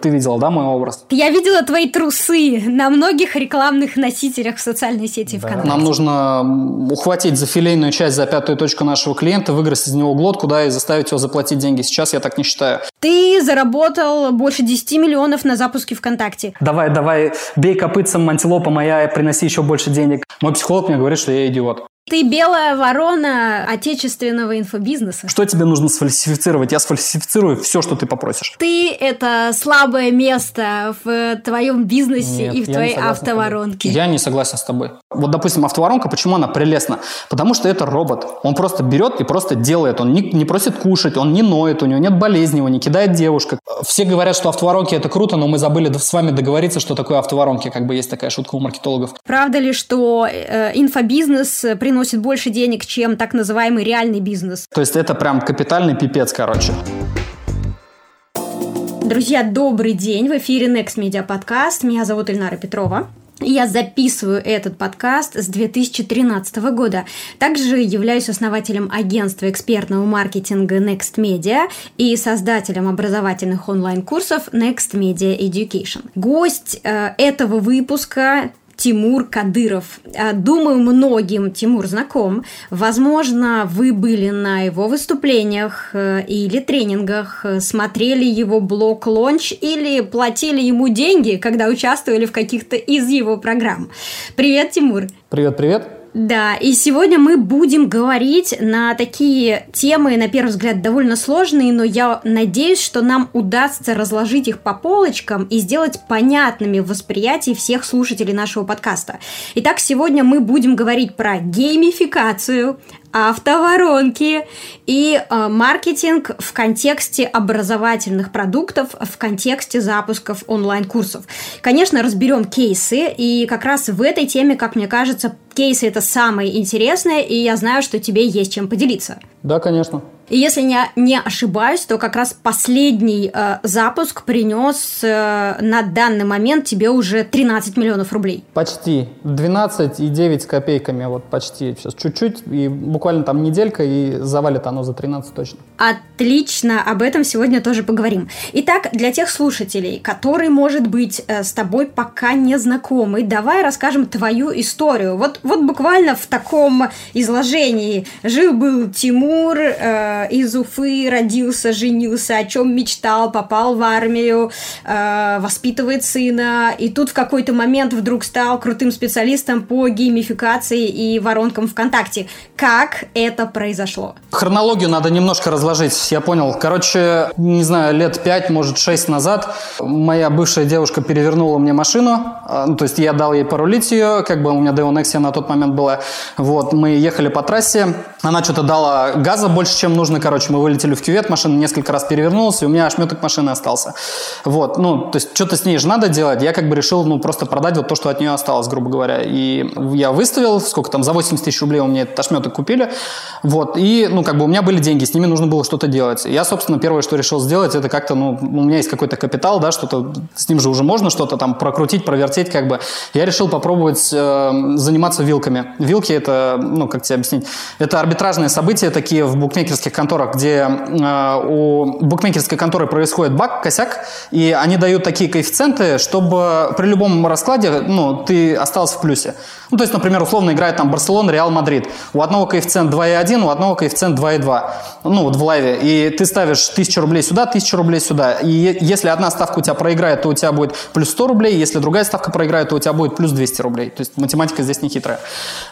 Ты видела, да, мой образ? Я видела твои трусы на многих рекламных носителях в социальной сети да. ВКонтакте. Нам нужно ухватить за филейную часть, за пятую точку нашего клиента, выиграть из него глотку, да, и заставить его заплатить деньги. Сейчас я так не считаю. Ты заработал больше 10 миллионов на запуске ВКонтакте. Давай, давай, бей копытцем, антилопа моя, приноси еще больше денег. Мой психолог мне говорит, что я идиот. Ты белая ворона отечественного инфобизнеса. Что тебе нужно сфальсифицировать? Я сфальсифицирую все, что ты попросишь. Ты – это слабое место в твоем бизнесе Нет, и в твоей автоворонке. Я не согласен с тобой. Вот, допустим, автоворонка, почему она прелестна? Потому что это робот. Он просто берет и просто делает. Он не, не просит кушать, он не ноет, у него нет болезни, его не кидает девушка. Все говорят, что автоворонки – это круто, но мы забыли с вами договориться, что такое автоворонки. Как бы есть такая шутка у маркетологов. Правда ли, что э, инфобизнес при приносит больше денег, чем так называемый реальный бизнес. То есть это прям капитальный пипец, короче. Друзья, добрый день! В эфире Next Media Podcast. Меня зовут Ильнара Петрова. Я записываю этот подкаст с 2013 года. Также являюсь основателем агентства экспертного маркетинга Next Media и создателем образовательных онлайн-курсов Next Media Education. Гость э, этого выпуска Тимур Кадыров. А, думаю, многим Тимур знаком. Возможно, вы были на его выступлениях э, или тренингах, э, смотрели его блог лонч или платили ему деньги, когда участвовали в каких-то из его программ. Привет, Тимур. Привет, привет. Да, и сегодня мы будем говорить на такие темы, на первый взгляд, довольно сложные, но я надеюсь, что нам удастся разложить их по полочкам и сделать понятными в восприятии всех слушателей нашего подкаста. Итак, сегодня мы будем говорить про геймификацию, автоворонки и э, маркетинг в контексте образовательных продуктов, в контексте запусков онлайн-курсов. Конечно, разберем кейсы, и как раз в этой теме, как мне кажется, кейсы это самое интересное, и я знаю, что тебе есть чем поделиться. Да, конечно. И если я не ошибаюсь, то как раз последний э, запуск принес э, на данный момент тебе уже 13 миллионов рублей. Почти. 12 и 9 с копейками, вот почти. Сейчас чуть-чуть, и буквально там неделька, и завалит оно за 13 точно. Отлично, об этом сегодня тоже поговорим. Итак, для тех слушателей, которые, может быть, э, с тобой пока не знакомы, давай расскажем твою историю. Вот, вот буквально в таком изложении. Жил-был Тимур, э, из Уфы родился, женился, о чем мечтал, попал в армию, э, воспитывает сына, и тут в какой-то момент вдруг стал крутым специалистом по геймификации и воронкам ВКонтакте. Как это произошло? Хронологию надо немножко разложить, я понял. Короче, не знаю, лет пять, может, шесть назад моя бывшая девушка перевернула мне машину, э, ну, то есть я дал ей порулить ее, как бы у меня Deon на тот момент была. Вот, мы ехали по трассе, она что-то дала газа больше, чем нужно, короче, мы вылетели в кювет, машина несколько раз перевернулась, и у меня ошметок машины остался. Вот, ну, то есть что-то с ней же надо делать, я как бы решил, ну, просто продать вот то, что от нее осталось, грубо говоря. И я выставил, сколько там, за 80 тысяч рублей у меня этот ошметок купили, вот, и, ну, как бы у меня были деньги, с ними нужно было что-то делать. Я, собственно, первое, что решил сделать, это как-то, ну, у меня есть какой-то капитал, да, что-то, с ним же уже можно что-то там прокрутить, провертеть, как бы. Я решил попробовать э, заниматься вилками. Вилки это, ну, как тебе объяснить, это арбитражные события такие в букмекерских конторах, где э, у букмекерской конторы происходит баг, косяк, и они дают такие коэффициенты, чтобы при любом раскладе ну, ты остался в плюсе. Ну, то есть, например, условно играет там Барселона, Реал Мадрид. У одного коэффициент 2,1, у одного коэффициент 2,2. Ну, вот в лайве. И ты ставишь 1000 рублей сюда, 1000 рублей сюда. И если одна ставка у тебя проиграет, то у тебя будет плюс 100 рублей. Если другая ставка проиграет, то у тебя будет плюс 200 рублей. То есть математика здесь не хитрая.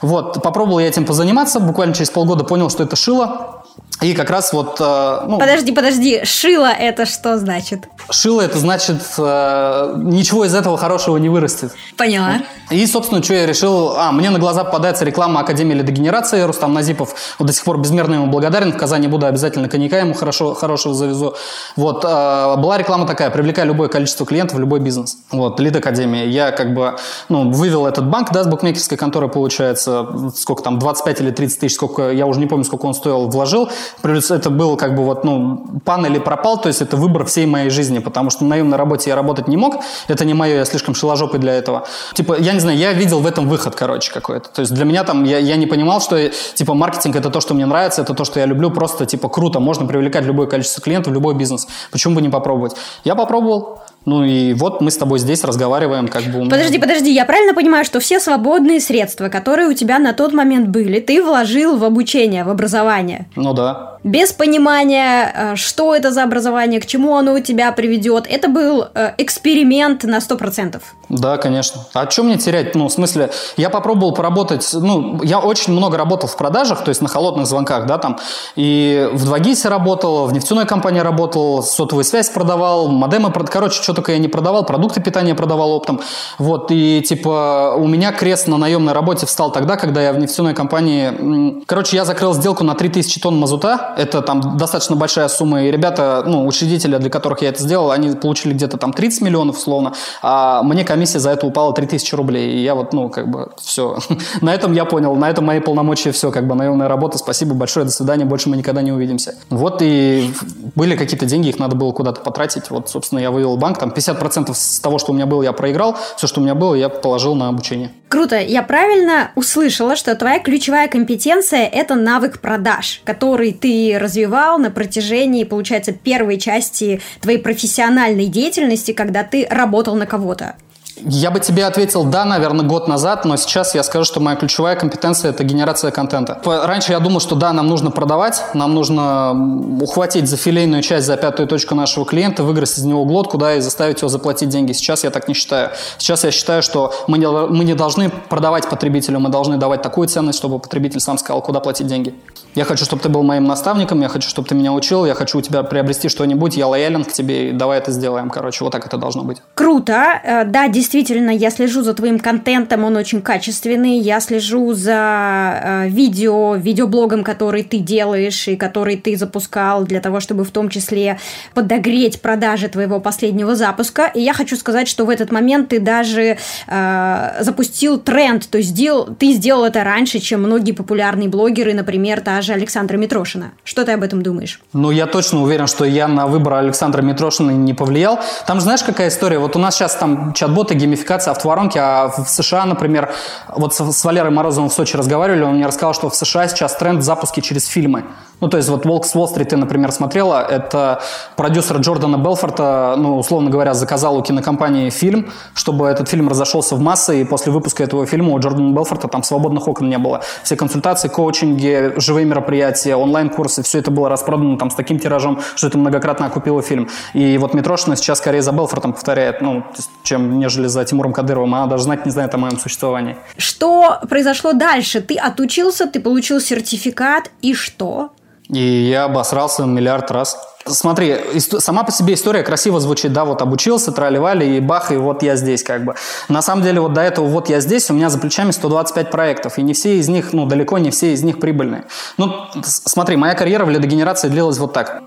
Вот, попробовал я этим позаниматься. Буквально через полгода понял, что это шило. И как раз вот... Э, ну, подожди, подожди, шило это что значит? Шило это значит, э, ничего из этого хорошего не вырастет. Поняла. И, собственно, что я решил... А, мне на глаза попадается реклама Академии лидогенерации. Рустам Назипов вот до сих пор безмерно ему благодарен. В Казани буду обязательно коньяка ему хорошо, хорошего завезу. Вот. Э, была реклама такая, привлекай любое количество клиентов в любой бизнес. Вот, Лид Академия. Я как бы, ну, вывел этот банк, да, с букмекерской конторы, получается, сколько там, 25 или 30 тысяч, сколько, я уже не помню, сколько он стоил, вложил. Это был как бы вот, ну, пан или пропал, то есть это выбор всей моей жизни, потому что на наемной работе я работать не мог, это не мое, я слишком шиложопый для этого. Типа, я не знаю, я видел в этом выход, короче, какой-то. То есть для меня там, я, я не понимал, что, типа, маркетинг это то, что мне нравится, это то, что я люблю, просто, типа, круто, можно привлекать любое количество клиентов, любой бизнес. Почему бы не попробовать? Я попробовал, Ну и вот мы с тобой здесь разговариваем, как бы... Подожди, подожди, я правильно понимаю, что все свободные средства, которые у тебя на тот момент были, ты вложил в обучение, в образование? Ну да. Без понимания, э, что это за образование, к чему оно у тебя приведет. Это был э, эксперимент на 100%. Да, конечно. А что мне терять? Ну, в смысле, я попробовал поработать, ну, я очень много работал в продажах, то есть на холодных звонках, да, там, и в 2GIS работал, в нефтяной компании работал, сотовую связь продавал, модемы, короче, что только я не продавал, продукты питания продавал оптом. Вот, и типа у меня крест на наемной работе встал тогда, когда я в нефтяной компании... Короче, я закрыл сделку на 3000 тонн мазута. Это там достаточно большая сумма. И ребята, ну, учредители, для которых я это сделал, они получили где-то там 30 миллионов, условно. А мне комиссия за это упала 3000 рублей. И я вот, ну, как бы, все. на этом я понял, на этом мои полномочия все, как бы, наемная работа. Спасибо большое, до свидания, больше мы никогда не увидимся. Вот и были какие-то деньги, их надо было куда-то потратить. Вот, собственно, я вывел банк, там 50% с того, что у меня было, я проиграл. Все, что у меня было, я положил на обучение. Круто. Я правильно услышала, что твоя ключевая компетенция – это навык продаж, который ты развивал на протяжении, получается, первой части твоей профессиональной деятельности, когда ты работал на кого-то. Я бы тебе ответил да, наверное, год назад, но сейчас я скажу, что моя ключевая компетенция – это генерация контента. Раньше я думал, что да, нам нужно продавать, нам нужно ухватить за филейную часть, за пятую точку нашего клиента, выиграть из него глотку, да, и заставить его заплатить деньги. Сейчас я так не считаю. Сейчас я считаю, что мы не, мы не должны продавать потребителю, мы должны давать такую ценность, чтобы потребитель сам сказал, куда платить деньги. Я хочу, чтобы ты был моим наставником, я хочу, чтобы ты меня учил, я хочу у тебя приобрести что-нибудь, я лоялен к тебе, и давай это сделаем. Короче, вот так это должно быть. Круто. Э, да, действительно, я слежу за твоим контентом, он очень качественный. Я слежу за э, видео, видеоблогом, который ты делаешь и который ты запускал для того, чтобы в том числе подогреть продажи твоего последнего запуска. И я хочу сказать, что в этот момент ты даже э, запустил тренд, то есть сделал, ты сделал это раньше, чем многие популярные блогеры, например, та же Александра Митрошина. Что ты об этом думаешь? Ну, я точно уверен, что я на выбор Александра Митрошина не повлиял. Там, знаешь, какая история? Вот у нас сейчас там чат-боты, геймификация автоворонки, а в США, например, вот с Валерой Морозовым в Сочи разговаривали, он мне рассказал, что в США сейчас тренд запуски через фильмы. Ну, то есть вот «Волк с Уолл-стрит» ты, например, смотрела. Это продюсер Джордана Белфорта, ну, условно говоря, заказал у кинокомпании фильм, чтобы этот фильм разошелся в массы, и после выпуска этого фильма у Джордана Белфорта там свободных окон не было. Все консультации, коучинги, живые мероприятия, онлайн-курсы, все это было распродано там с таким тиражом, что это многократно окупило фильм. И вот Митрошина сейчас скорее за Белфортом повторяет, ну, чем нежели за Тимуром Кадыровым. Она даже знать не знает о моем существовании. Что произошло дальше? Ты отучился, ты получил сертификат, и что? И я обосрался миллиард раз. Смотри, сама по себе история красиво звучит, да, вот обучился, тролливали, и бах, и вот я здесь как бы. На самом деле вот до этого вот я здесь, у меня за плечами 125 проектов, и не все из них, ну, далеко не все из них прибыльные. Ну, смотри, моя карьера в лидогенерации длилась вот так.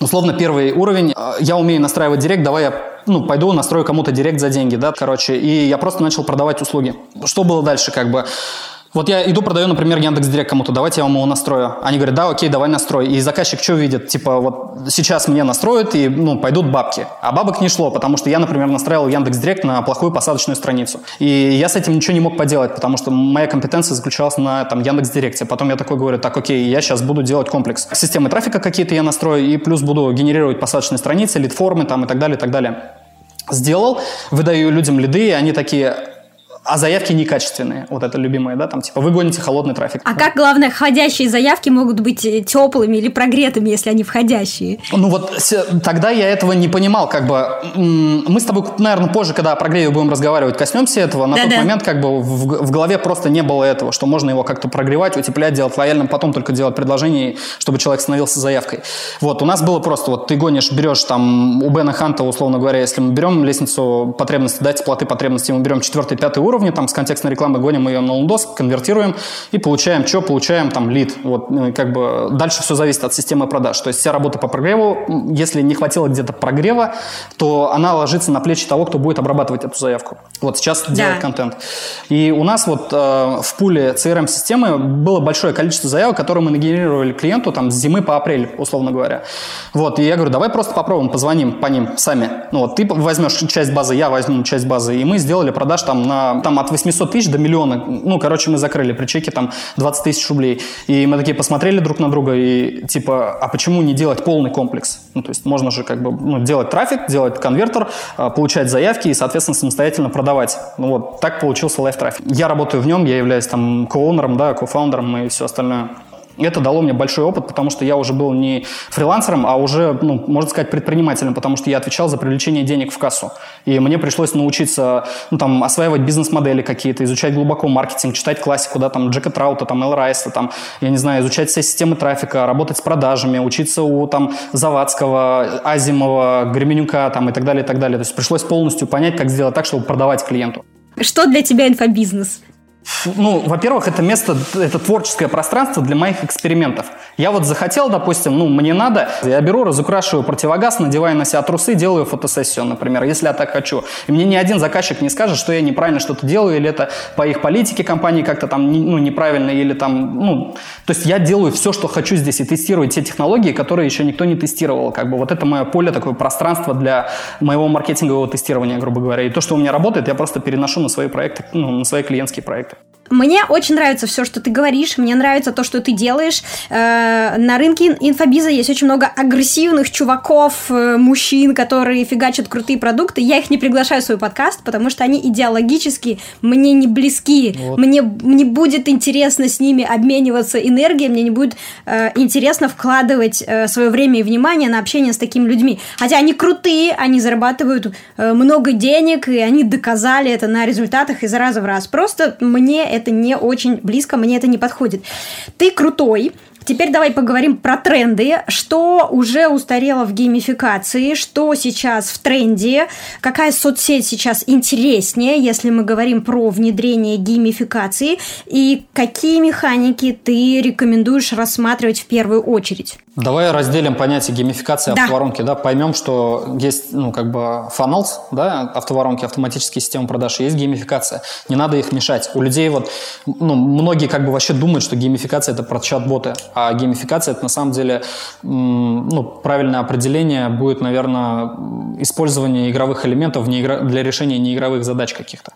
Условно, первый уровень, э, я умею настраивать директ, давай я ну, пойду настрою кому-то директ за деньги, да, короче, и я просто начал продавать услуги. Что было дальше, как бы? Вот я иду, продаю, например, Яндекс Директ кому-то, давайте я вам его настрою. Они говорят, да, окей, давай настрой. И заказчик что видит? Типа, вот сейчас мне настроят, и, ну, пойдут бабки. А бабок не шло, потому что я, например, настраивал Яндекс Директ на плохую посадочную страницу. И я с этим ничего не мог поделать, потому что моя компетенция заключалась на, там, Яндекс Директе. Потом я такой говорю, так, окей, я сейчас буду делать комплекс. Системы трафика какие-то я настрою, и плюс буду генерировать посадочные страницы, лид-формы там и так далее, и так далее. Сделал, выдаю людям лиды, и они такие, а заявки некачественные. Вот это любимое, да, там типа вы гоните холодный трафик. А как, главное, входящие заявки могут быть э, теплыми или прогретыми, если они входящие? Ну вот тогда я этого не понимал, как бы мы с тобой, наверное, позже, когда о прогреве будем разговаривать, коснемся этого. На да, тот да. момент как бы в, в голове просто не было этого, что можно его как-то прогревать, утеплять, делать лояльным, потом только делать предложение, чтобы человек становился заявкой. Вот у нас было просто, вот ты гонишь, берешь там у Бена Ханта, условно говоря, если мы берем лестницу потребностей, дать платы потребностей, мы берем четвертый, пятый уровень, уровне, там с контекстной рекламы гоним ее на лондос, конвертируем и получаем что? Получаем там лид. Вот ну, как бы дальше все зависит от системы продаж. То есть вся работа по прогреву, если не хватило где-то прогрева, то она ложится на плечи того, кто будет обрабатывать эту заявку. Вот сейчас да. делает контент. И у нас вот э, в пуле CRM-системы было большое количество заявок, которые мы нагенерировали клиенту там с зимы по апрель, условно говоря. Вот, и я говорю, давай просто попробуем, позвоним по ним сами. Ну вот, ты возьмешь часть базы, я возьму часть базы, и мы сделали продаж там на там от 800 тысяч до миллиона. Ну, короче, мы закрыли при чеке там 20 тысяч рублей. И мы такие посмотрели друг на друга и типа, а почему не делать полный комплекс? Ну, то есть можно же как бы ну, делать трафик, делать конвертер, а, получать заявки и, соответственно, самостоятельно продавать. Ну вот, так получился Live Traffic. Я работаю в нем, я являюсь там коунером, да, кофаундером и все остальное. Это дало мне большой опыт, потому что я уже был не фрилансером, а уже, ну, можно сказать, предпринимателем, потому что я отвечал за привлечение денег в кассу. И мне пришлось научиться, ну, там, осваивать бизнес-модели какие-то, изучать глубоко маркетинг, читать классику, да, там, Джека Траута, там, Эл Райса, там, я не знаю, изучать все системы трафика, работать с продажами, учиться у, там, Завадского, Азимова, Гременюка, там, и так далее, и так далее. То есть пришлось полностью понять, как сделать так, чтобы продавать клиенту. Что для тебя инфобизнес? Ну, во-первых, это место, это творческое пространство для моих экспериментов. Я вот захотел, допустим, ну, мне надо, я беру, разукрашиваю противогаз, надеваю на себя трусы, делаю фотосессию, например, если я так хочу. И мне ни один заказчик не скажет, что я неправильно что-то делаю, или это по их политике компании как-то там ну, неправильно, или там, ну, то есть я делаю все, что хочу здесь, и тестирую те технологии, которые еще никто не тестировал. Как бы вот это мое поле, такое пространство для моего маркетингового тестирования, грубо говоря. И то, что у меня работает, я просто переношу на свои проекты, ну, на свои клиентские проекты. Мне очень нравится все, что ты говоришь, мне нравится то, что ты делаешь. Э, на рынке инфобиза есть очень много агрессивных чуваков, э, мужчин, которые фигачат крутые продукты. Я их не приглашаю в свой подкаст, потому что они идеологически мне не близки. Вот. Мне не будет интересно с ними обмениваться энергией, мне не будет э, интересно вкладывать свое время и внимание на общение с такими людьми. Хотя они крутые, они зарабатывают много денег, и они доказали это на результатах из раза в раз. Просто мне это не очень близко, мне это не подходит. Ты крутой, Теперь давай поговорим про тренды. Что уже устарело в геймификации, что сейчас в тренде, какая соцсеть сейчас интереснее, если мы говорим про внедрение геймификации, и какие механики ты рекомендуешь рассматривать в первую очередь? Давай разделим понятие геймификации да. автоворонки, да, поймем, что есть, ну, как бы funnels, да, автоворонки, автоматические системы продаж, и есть геймификация. Не надо их мешать. У людей вот, ну, многие как бы вообще думают, что геймификация это про чат-боты, а геймификация это на самом деле, ну, правильное определение будет, наверное, использование игровых элементов для решения неигровых задач каких-то.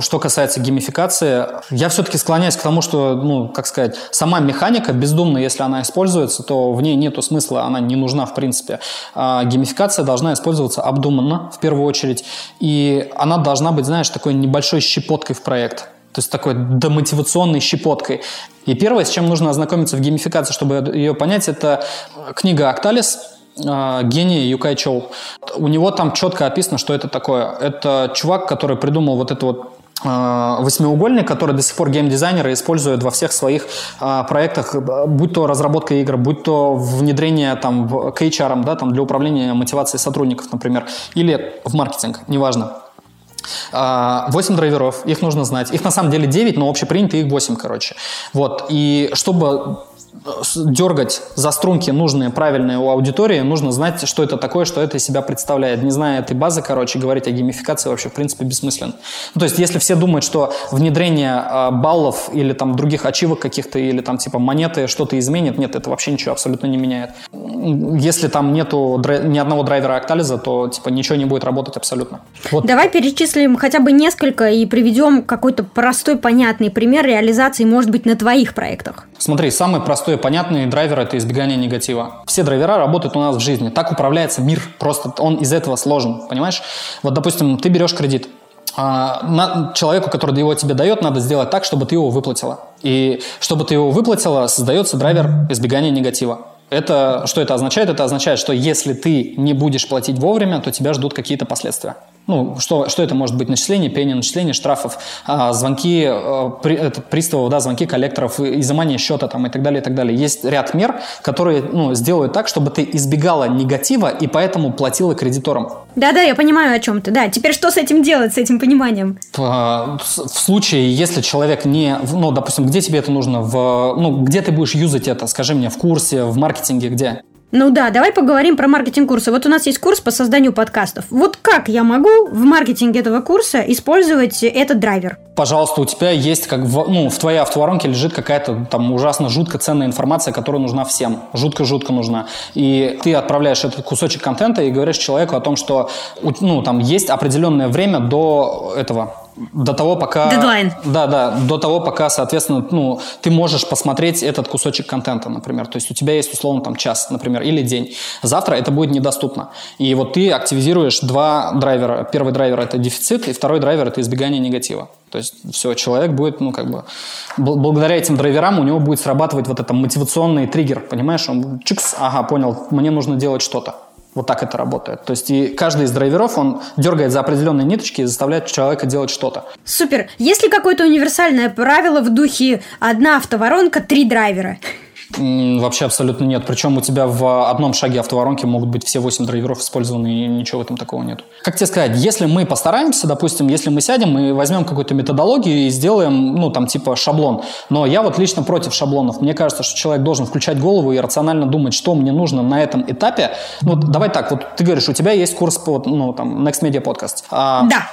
Что касается геймификации, я все-таки склоняюсь к тому, что, ну, как сказать, сама механика бездумно, если она используется, то в ней ней нету смысла, она не нужна в принципе. А геймификация должна использоваться обдуманно в первую очередь, и она должна быть, знаешь, такой небольшой щепоткой в проект. То есть такой демотивационной щепоткой. И первое, с чем нужно ознакомиться в геймификации, чтобы ее понять, это книга «Акталис», а, гений Юкай Чоу. У него там четко описано, что это такое. Это чувак, который придумал вот это вот восьмиугольник, который до сих пор геймдизайнеры используют во всех своих э, проектах, будь то разработка игр, будь то внедрение там, к HR, да, там, для управления мотивацией сотрудников, например, или в маркетинг, неважно. 8 э, драйверов, их нужно знать. Их на самом деле 9, но общепринято их 8, короче. Вот. И чтобы дергать за струнки нужные, правильные у аудитории, нужно знать, что это такое, что это из себя представляет. Не зная этой базы, короче, говорить о геймификации вообще, в принципе, бессмысленно. Ну, то есть, если все думают, что внедрение э, баллов или там других ачивок каких-то, или там типа монеты что-то изменит, нет, это вообще ничего абсолютно не меняет. Если там нету ни одного драйвера актализа, то типа ничего не будет работать абсолютно. Вот. Давай перечислим хотя бы несколько и приведем какой-то простой, понятный пример реализации, может быть, на твоих проектах. Смотри, самый простой и понятный драйвер – это избегание негатива. Все драйвера работают у нас в жизни. Так управляется мир. Просто он из этого сложен, понимаешь? Вот, допустим, ты берешь кредит. А, человеку, который его тебе дает, надо сделать так, чтобы ты его выплатила. И чтобы ты его выплатила, создается драйвер избегания негатива. Это, что это означает? Это означает, что если ты не будешь платить вовремя, то тебя ждут какие-то последствия. Ну, что, что это может быть? Начисление пени, начисление штрафов, а, звонки а, при, это, приставов, да, звонки коллекторов, изымание счета там, и так далее, и так далее. Есть ряд мер, которые ну, сделают так, чтобы ты избегала негатива и поэтому платила кредиторам. Да-да, я понимаю, о чем ты. Да, теперь что с этим делать, с этим пониманием? В, в случае, если человек не... Ну, допустим, где тебе это нужно? В, ну, где ты будешь юзать это? Скажи мне, в курсе, в маркетинге, где? Ну да, давай поговорим про маркетинг-курсы. Вот у нас есть курс по созданию подкастов. Вот как я могу в маркетинге этого курса использовать этот драйвер? Пожалуйста, у тебя есть, как в, ну, в твоей автоворонке лежит какая-то там ужасно жутко ценная информация, которая нужна всем. Жутко-жутко нужна. И ты отправляешь этот кусочек контента и говоришь человеку о том, что ну, там есть определенное время до этого до того, пока... Дедлайн. Да, да, до того, пока, соответственно, ну, ты можешь посмотреть этот кусочек контента, например. То есть у тебя есть, условно, там час, например, или день. Завтра это будет недоступно. И вот ты активизируешь два драйвера. Первый драйвер – это дефицит, и второй драйвер – это избегание негатива. То есть все, человек будет, ну, как бы, благодаря этим драйверам у него будет срабатывать вот этот мотивационный триггер, понимаешь? Он чикс, ага, понял, мне нужно делать что-то. Вот так это работает. То есть и каждый из драйверов, он дергает за определенные ниточки и заставляет человека делать что-то. Супер. Есть ли какое-то универсальное правило в духе одна автоворонка, три драйвера? Вообще абсолютно нет. Причем у тебя в одном шаге автоворонки могут быть все 8 драйверов использованы, и ничего в этом такого нет. Как тебе сказать, если мы постараемся, допустим, если мы сядем и возьмем какую-то методологию и сделаем, ну, там, типа шаблон. Но я вот лично против шаблонов. Мне кажется, что человек должен включать голову и рационально думать, что мне нужно на этом этапе. Ну, давай так, вот ты говоришь, у тебя есть курс по, ну, там, Next Media Podcast. А, да.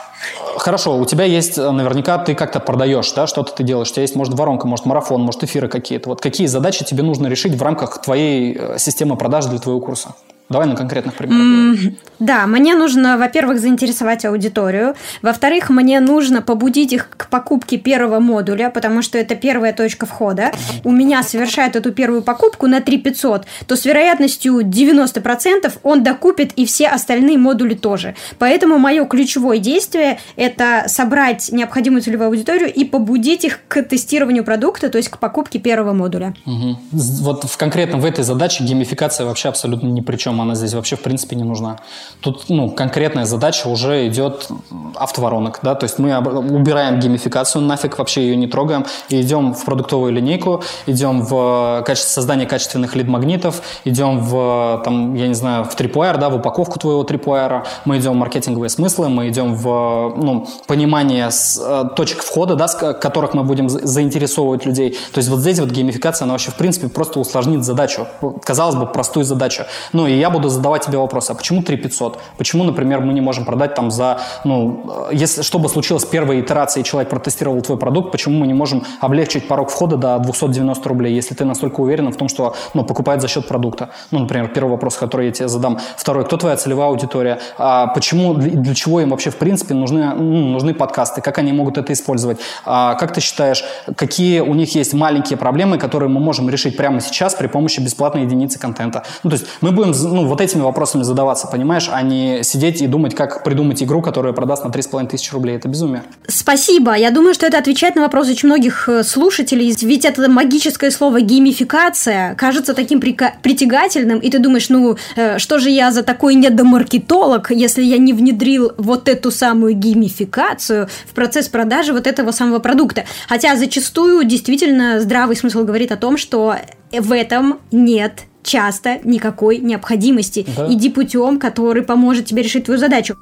Хорошо, у тебя есть, э, наверняка, ты как-то продаешь, да, что-то ты делаешь. У тебя есть, может, воронка, может, марафон, может, эфиры какие-то. Вот какие задачи тебе нужно решить в рамках твоей э, системы продаж для твоего курса? Давай на конкретных примерах. Да, мне нужно, во-первых, заинтересовать аудиторию. Во-вторых, мне нужно побудить их к покупке первого модуля, потому что это первая точка входа. У меня совершает эту первую покупку на 3 500, то с вероятностью 90% он докупит и все остальные модули тоже. Поэтому мое ключевое действие – это собрать необходимую целевую аудиторию и побудить их к тестированию продукта, то есть к покупке первого модуля. Угу. Вот в, конкретно в этой задаче геймификация вообще абсолютно ни при чем она здесь вообще в принципе не нужна. Тут ну, конкретная задача уже идет автоворонок, да, то есть мы убираем геймификацию, нафиг вообще ее не трогаем, и идем в продуктовую линейку, идем в качество, создание качественных лид-магнитов, идем в, там, я не знаю, в трипуайр, да, в упаковку твоего трипуайра, мы идем в маркетинговые смыслы, мы идем в ну, понимание с, э, точек входа, да, с которых мы будем заинтересовывать людей. То есть вот здесь вот геймификация, она вообще в принципе просто усложнит задачу, казалось бы, простую задачу. Ну и я буду задавать тебе вопрос, а почему 3 500? Почему, например, мы не можем продать там за, ну, если, чтобы случилось первой итерации, и человек протестировал твой продукт, почему мы не можем облегчить порог входа до 290 рублей, если ты настолько уверен в том, что, ну, покупает за счет продукта? Ну, например, первый вопрос, который я тебе задам. Второй, кто твоя целевая аудитория? А почему, для чего им вообще, в принципе, нужны, ну, нужны подкасты? Как они могут это использовать? А как ты считаешь, какие у них есть маленькие проблемы, которые мы можем решить прямо сейчас при помощи бесплатной единицы контента? Ну, то есть мы будем, ну, вот этими вопросами задаваться, понимаешь, а не сидеть и думать, как придумать игру, которая продаст на 3,5 тысячи рублей. Это безумие. Спасибо. Я думаю, что это отвечает на вопрос очень многих э, слушателей. Ведь это магическое слово геймификация кажется таким притягательным, и ты думаешь, ну, э, что же я за такой недомаркетолог, если я не внедрил вот эту самую геймификацию в процесс продажи вот этого самого продукта. Хотя зачастую действительно здравый смысл говорит о том, что в этом нет часто никакой необходимости. Да. Иди путем, который поможет тебе решить твою задачу.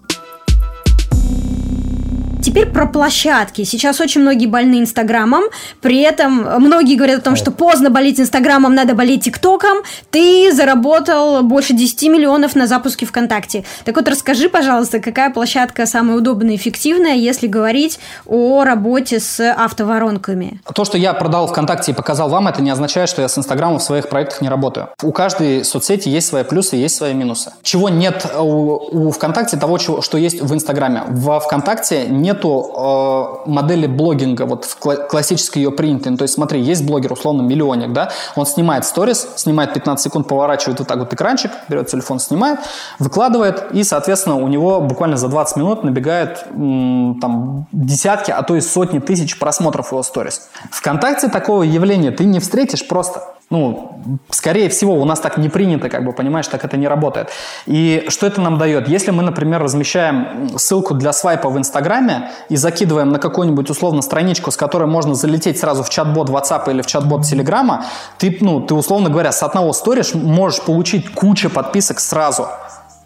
Теперь про площадки. Сейчас очень многие больны Инстаграмом, при этом многие говорят о том, что поздно болеть Инстаграмом, надо болеть ТикТоком. Ты заработал больше 10 миллионов на запуске ВКонтакте. Так вот, расскажи, пожалуйста, какая площадка самая удобная и эффективная, если говорить о работе с автоворонками? То, что я продал ВКонтакте и показал вам, это не означает, что я с Инстаграмом в своих проектах не работаю. У каждой соцсети есть свои плюсы, есть свои минусы. Чего нет у, у ВКонтакте, того, чего, что есть в Инстаграме. В ВКонтакте нет нету э, модели блогинга, вот в кла- классической ее принятой. То есть смотри, есть блогер, условно, миллионник, да, он снимает сторис, снимает 15 секунд, поворачивает вот так вот экранчик, берет телефон, снимает, выкладывает, и, соответственно, у него буквально за 20 минут набегает м, там десятки, а то и сотни тысяч просмотров его сторис. Вконтакте такого явления ты не встретишь просто ну, скорее всего, у нас так не принято, как бы, понимаешь, так это не работает. И что это нам дает? Если мы, например, размещаем ссылку для свайпа в Инстаграме и закидываем на какую-нибудь условно страничку, с которой можно залететь сразу в чат-бот WhatsApp или в чат-бот Телеграма, ты, ну, ты, условно говоря, с одного сторис можешь получить кучу подписок сразу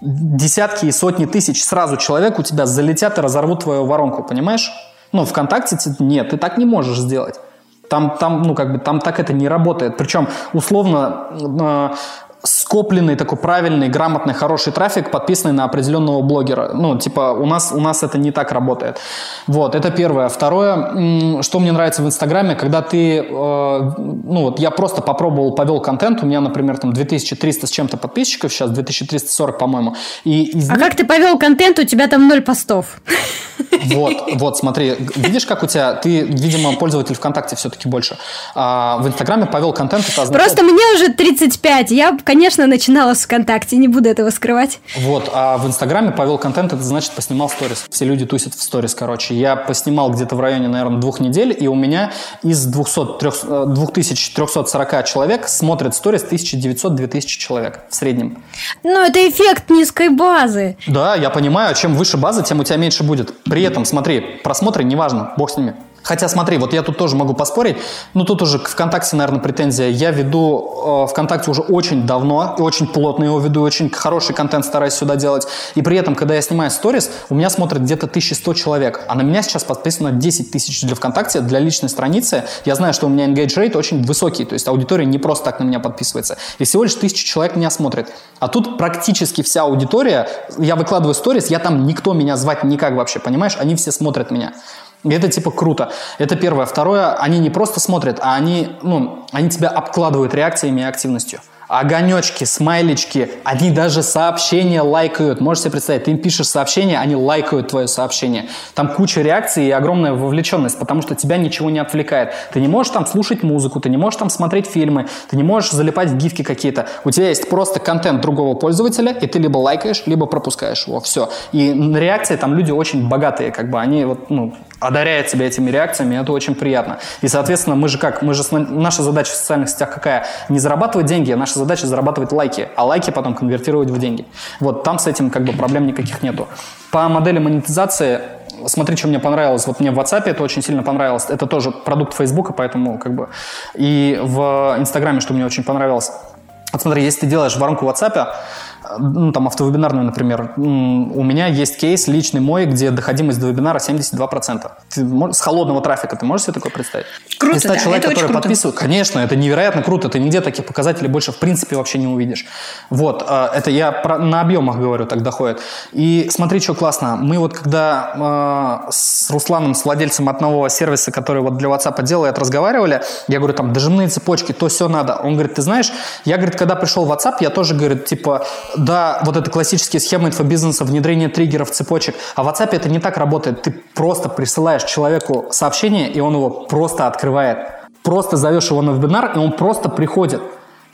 десятки и сотни тысяч сразу человек у тебя залетят и разорвут твою воронку, понимаешь? Ну, ВКонтакте нет, ты так не можешь сделать. Там, там, ну, как бы, там так это не работает. Причем, условно, э, скопленный такой правильный, грамотный, хороший трафик, подписанный на определенного блогера. Ну, типа, у нас, у нас это не так работает. Вот, это первое. Второе, что мне нравится в Инстаграме, когда ты, э, ну, вот я просто попробовал, повел контент, у меня, например, там 2300 с чем-то подписчиков, сейчас 2340, по-моему. И из а как ты повел контент, у тебя там ноль постов? Вот, вот, смотри, видишь, как у тебя, ты, видимо, пользователь ВКонтакте все-таки больше. А в Инстаграме повел контент, это означает... Просто мне уже 35, я, конечно, начинала с ВКонтакте, не буду этого скрывать. Вот, а в Инстаграме повел контент, это значит поснимал сторис. Все люди тусят в сторис, короче. Я поснимал где-то в районе, наверное, двух недель, и у меня из 200, 300, 2340 человек смотрят сторис 1900-2000 человек в среднем. Ну, это эффект низкой базы. Да, я понимаю, чем выше база, тем у тебя меньше будет. При этом, смотри, просмотры неважно, бог с ними. Хотя смотри, вот я тут тоже могу поспорить, ну тут уже к ВКонтакте, наверное, претензия. Я веду э, ВКонтакте уже очень давно, и очень плотно его веду, очень хороший контент стараюсь сюда делать. И при этом, когда я снимаю сторис, у меня смотрит где-то 1100 человек, а на меня сейчас подписано 10 тысяч для ВКонтакте, для личной страницы. Я знаю, что у меня engage rate очень высокий, то есть аудитория не просто так на меня подписывается. И всего лишь тысяча человек меня смотрит. А тут практически вся аудитория, я выкладываю сторис, я там никто меня звать никак вообще, понимаешь? Они все смотрят меня. И это типа круто. Это первое. Второе, они не просто смотрят, а они, ну, они тебя обкладывают реакциями и активностью огонечки, смайлички, они даже сообщения лайкают. Можете себе представить, ты им пишешь сообщение, они лайкают твое сообщение. Там куча реакций и огромная вовлеченность, потому что тебя ничего не отвлекает. Ты не можешь там слушать музыку, ты не можешь там смотреть фильмы, ты не можешь залипать в гифки какие-то. У тебя есть просто контент другого пользователя, и ты либо лайкаешь, либо пропускаешь его. Все. И реакции там люди очень богатые, как бы они вот, ну, одаряет тебя этими реакциями, это очень приятно. И, соответственно, мы же как, мы же, наша задача в социальных сетях какая? Не зарабатывать деньги, а наша задача зарабатывать лайки, а лайки потом конвертировать в деньги. Вот там с этим как бы проблем никаких нету. По модели монетизации смотри, что мне понравилось. Вот мне в WhatsApp это очень сильно понравилось. Это тоже продукт Facebook, поэтому как бы... И в Инстаграме, что мне очень понравилось. Вот смотри, если ты делаешь воронку в WhatsApp, ну, там, автовебинарную, например, у меня есть кейс личный мой, где доходимость до вебинара 72%. Ты, с холодного трафика ты можешь себе такое представить? Круто, 100 да, человек, это которые подписывают, конечно, это невероятно круто, ты нигде таких показателей больше в принципе вообще не увидишь. Вот, а, это я про, на объемах говорю, так доходит. И смотри, что классно, мы вот когда э, с Русланом, с владельцем одного сервиса, который вот для WhatsApp делает, разговаривали, я говорю, там, дожимные цепочки, то все надо. Он говорит, ты знаешь, я, говорит, когда пришел в WhatsApp, я тоже, говорит, типа, да, вот это классические схемы инфобизнеса, внедрение триггеров, цепочек. А в WhatsApp это не так работает. Ты просто присылаешь человеку сообщение, и он его просто открывает. Просто зовешь его на вебинар, и он просто приходит.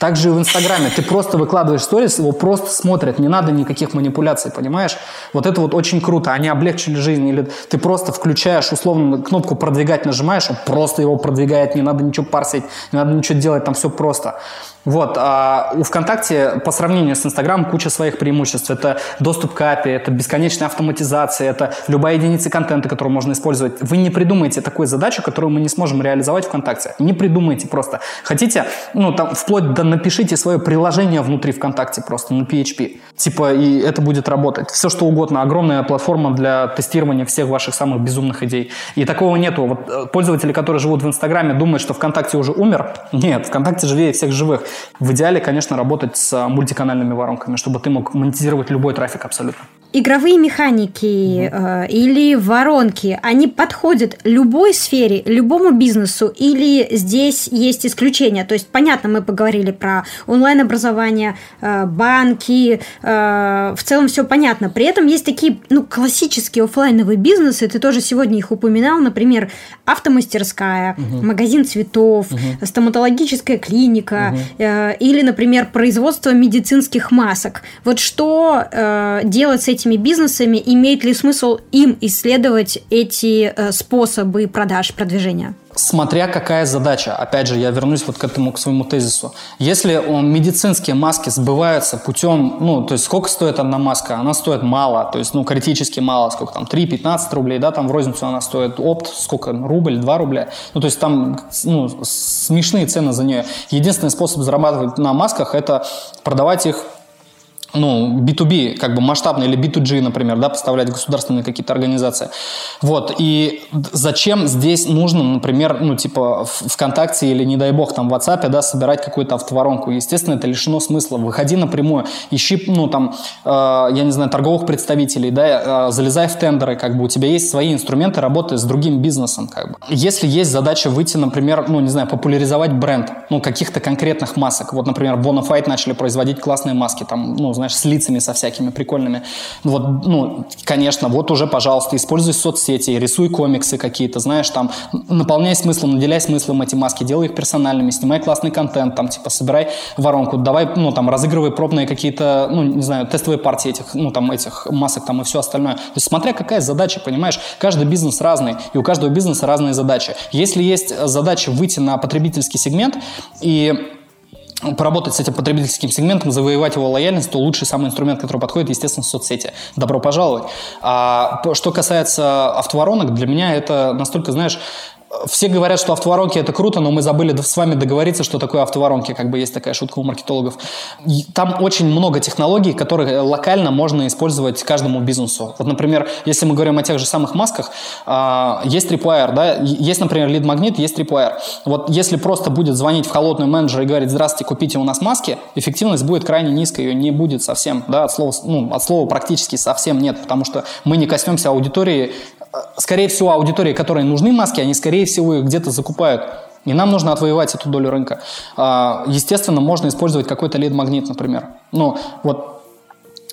Также и в Инстаграме. Ты просто выкладываешь сторис, его просто смотрят. Не надо никаких манипуляций, понимаешь? Вот это вот очень круто. Они облегчили жизнь. Или ты просто включаешь, условно, кнопку продвигать нажимаешь, он просто его продвигает. Не надо ничего парсить, не надо ничего делать. Там все просто. Вот, а у ВКонтакте по сравнению с Инстаграмом куча своих преимуществ. Это доступ к API, это бесконечная автоматизация, это любая единица контента, которую можно использовать. Вы не придумаете такую задачу, которую мы не сможем реализовать ВКонтакте. Не придумайте просто. Хотите, ну, там, вплоть до напишите свое приложение внутри ВКонтакте просто на PHP. Типа, и это будет работать. Все что угодно. Огромная платформа для тестирования всех ваших самых безумных идей. И такого нету. Вот э, пользователи, которые живут в Инстаграме, думают, что ВКонтакте уже умер. Нет, ВКонтакте живее всех живых. В идеале, конечно, работать с мультиканальными воронками, чтобы ты мог монетизировать любой трафик абсолютно игровые механики э, или воронки, они подходят любой сфере, любому бизнесу, или здесь есть исключения? То есть, понятно, мы поговорили про онлайн-образование, э, банки, э, в целом все понятно. При этом есть такие ну, классические офлайновые бизнесы, ты тоже сегодня их упоминал, например, автомастерская, угу. магазин цветов, угу. стоматологическая клиника угу. э, или, например, производство медицинских масок. Вот что э, делать с этим этими бизнесами, имеет ли смысл им исследовать эти э, способы продаж, продвижения? Смотря какая задача. Опять же, я вернусь вот к этому, к своему тезису. Если медицинские маски сбываются путем, ну, то есть сколько стоит одна маска? Она стоит мало, то есть, ну, критически мало, сколько там, 3-15 рублей, да, там в розницу она стоит опт, сколько, рубль, 2 рубля. Ну, то есть там, ну, смешные цены за нее. Единственный способ зарабатывать на масках – это продавать их ну, B2B, как бы масштабно, или B2G, например, да, поставлять государственные какие-то организации. Вот, и зачем здесь нужно, например, ну, типа, ВКонтакте или, не дай бог, там, в WhatsApp, да, собирать какую-то автоворонку? Естественно, это лишено смысла. Выходи напрямую, ищи, ну, там, э, я не знаю, торговых представителей, да, э, залезай в тендеры, как бы, у тебя есть свои инструменты работы с другим бизнесом, как бы. Если есть задача выйти, например, ну, не знаю, популяризовать бренд, ну, каких-то конкретных масок, вот, например, Bonafide начали производить классные маски, там, ну, знаешь, с лицами со всякими прикольными. Вот, ну, конечно, вот уже, пожалуйста, используй соцсети, рисуй комиксы какие-то, знаешь, там, наполняй смыслом, наделяй смыслом эти маски, делай их персональными, снимай классный контент, там, типа, собирай воронку, давай, ну, там, разыгрывай пробные какие-то, ну, не знаю, тестовые партии этих, ну, там, этих масок, там, и все остальное. То есть, смотря какая задача, понимаешь, каждый бизнес разный, и у каждого бизнеса разные задачи. Если есть задача выйти на потребительский сегмент и поработать с этим потребительским сегментом, завоевать его лояльность, то лучший самый инструмент, который подходит, естественно, соцсети. Добро пожаловать. А что касается автоворонок, для меня это настолько, знаешь, все говорят, что автоворонки это круто, но мы забыли с вами договориться, что такое автоворонки, как бы есть такая шутка у маркетологов. Там очень много технологий, которые локально можно использовать каждому бизнесу. Вот, например, если мы говорим о тех же самых масках, а, есть Tripwire, да, есть, например, лид-магнит, есть Tripwire. Вот если просто будет звонить в холодную менеджер и говорить, здравствуйте, купите у нас маски, эффективность будет крайне низкая, ее не будет совсем, да, от слова, ну, от слова практически совсем нет, потому что мы не коснемся аудитории скорее всего, аудитории, которой нужны маски, они, скорее всего, их где-то закупают. И нам нужно отвоевать эту долю рынка. А, естественно, можно использовать какой-то лид-магнит, например. Ну, вот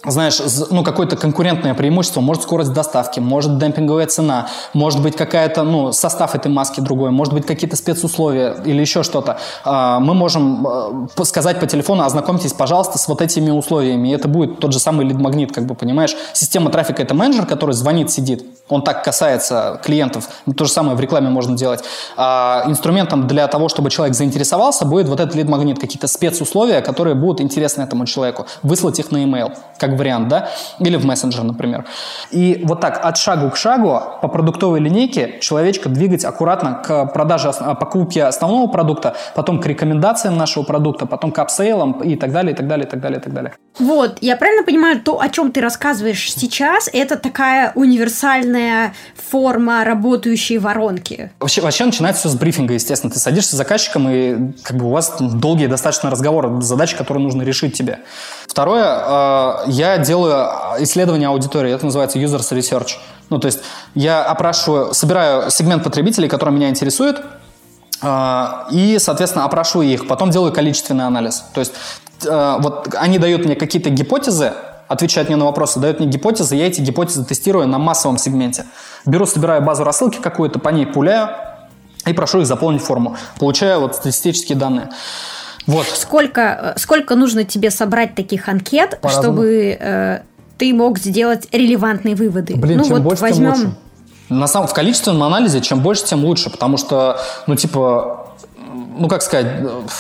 знаешь, ну, какое-то конкурентное преимущество, может скорость доставки, может демпинговая цена, может быть какая-то, ну, состав этой маски другой, может быть какие-то спецусловия или еще что-то. А, мы можем э, сказать по телефону, ознакомьтесь, пожалуйста, с вот этими условиями, и это будет тот же самый лид-магнит, как бы, понимаешь? Система трафика – это менеджер, который звонит, сидит, он так касается клиентов, то же самое в рекламе можно делать. А инструментом для того, чтобы человек заинтересовался, будет вот этот лид-магнит, какие-то спецусловия, которые будут интересны этому человеку, выслать их на e-mail, как вариант, да, или в мессенджер, например. И вот так от шагу к шагу по продуктовой линейке человечка двигать аккуратно к продаже, покупке основного продукта, потом к рекомендациям нашего продукта, потом к апсейлам и так далее, и так далее, и так далее, и так далее. Вот, я правильно понимаю, то, о чем ты рассказываешь сейчас, это такая универсальная форма работающей воронки? Вообще, вообще начинается все с брифинга, естественно. Ты садишься с заказчиком, и как бы у вас долгие достаточно разговоры, задачи, которые нужно решить тебе. Второе, э, я делаю исследование аудитории, это называется users research. Ну, то есть я опрашиваю, собираю сегмент потребителей, который меня интересует, э, и, соответственно, опрашиваю их, потом делаю количественный анализ. То есть Э, вот они дают мне какие-то гипотезы, отвечают мне на вопросы, дают мне гипотезы, я эти гипотезы тестирую на массовом сегменте. Беру, собираю базу рассылки какую-то, по ней пуляю и прошу их заполнить форму. Получаю вот статистические данные. Вот. Сколько, э, сколько нужно тебе собрать таких анкет, По чтобы э, ты мог сделать релевантные выводы? Блин, ну, чем вот больше, возьмем... тем лучше. На самом, в количественном анализе чем больше, тем лучше, потому что, ну, типа, ну, как сказать,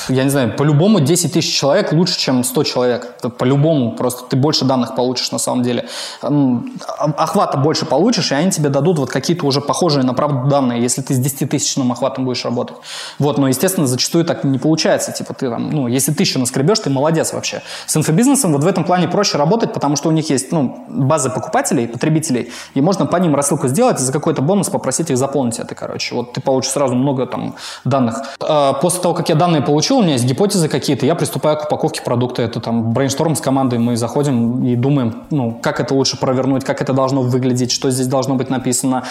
я не знаю, по-любому 10 тысяч человек лучше, чем 100 человек. По-любому, просто ты больше данных получишь на самом деле. Охвата больше получишь, и они тебе дадут вот какие-то уже похожие на правду данные, если ты с 10-тысячным охватом будешь работать. Вот, но, естественно, зачастую так не получается. Типа ты там, ну, если тысячу наскребешь, ты молодец вообще. С инфобизнесом вот в этом плане проще работать, потому что у них есть, ну, базы покупателей, потребителей, и можно по ним рассылку сделать и за какой-то бонус попросить их заполнить это, короче. Вот ты получишь сразу много там данных. А, после того, как я данные получил, у меня есть гипотезы какие-то, я приступаю к упаковке продукта. Это там брейншторм с командой, мы заходим и думаем, ну, как это лучше провернуть, как это должно выглядеть, что здесь должно быть написано,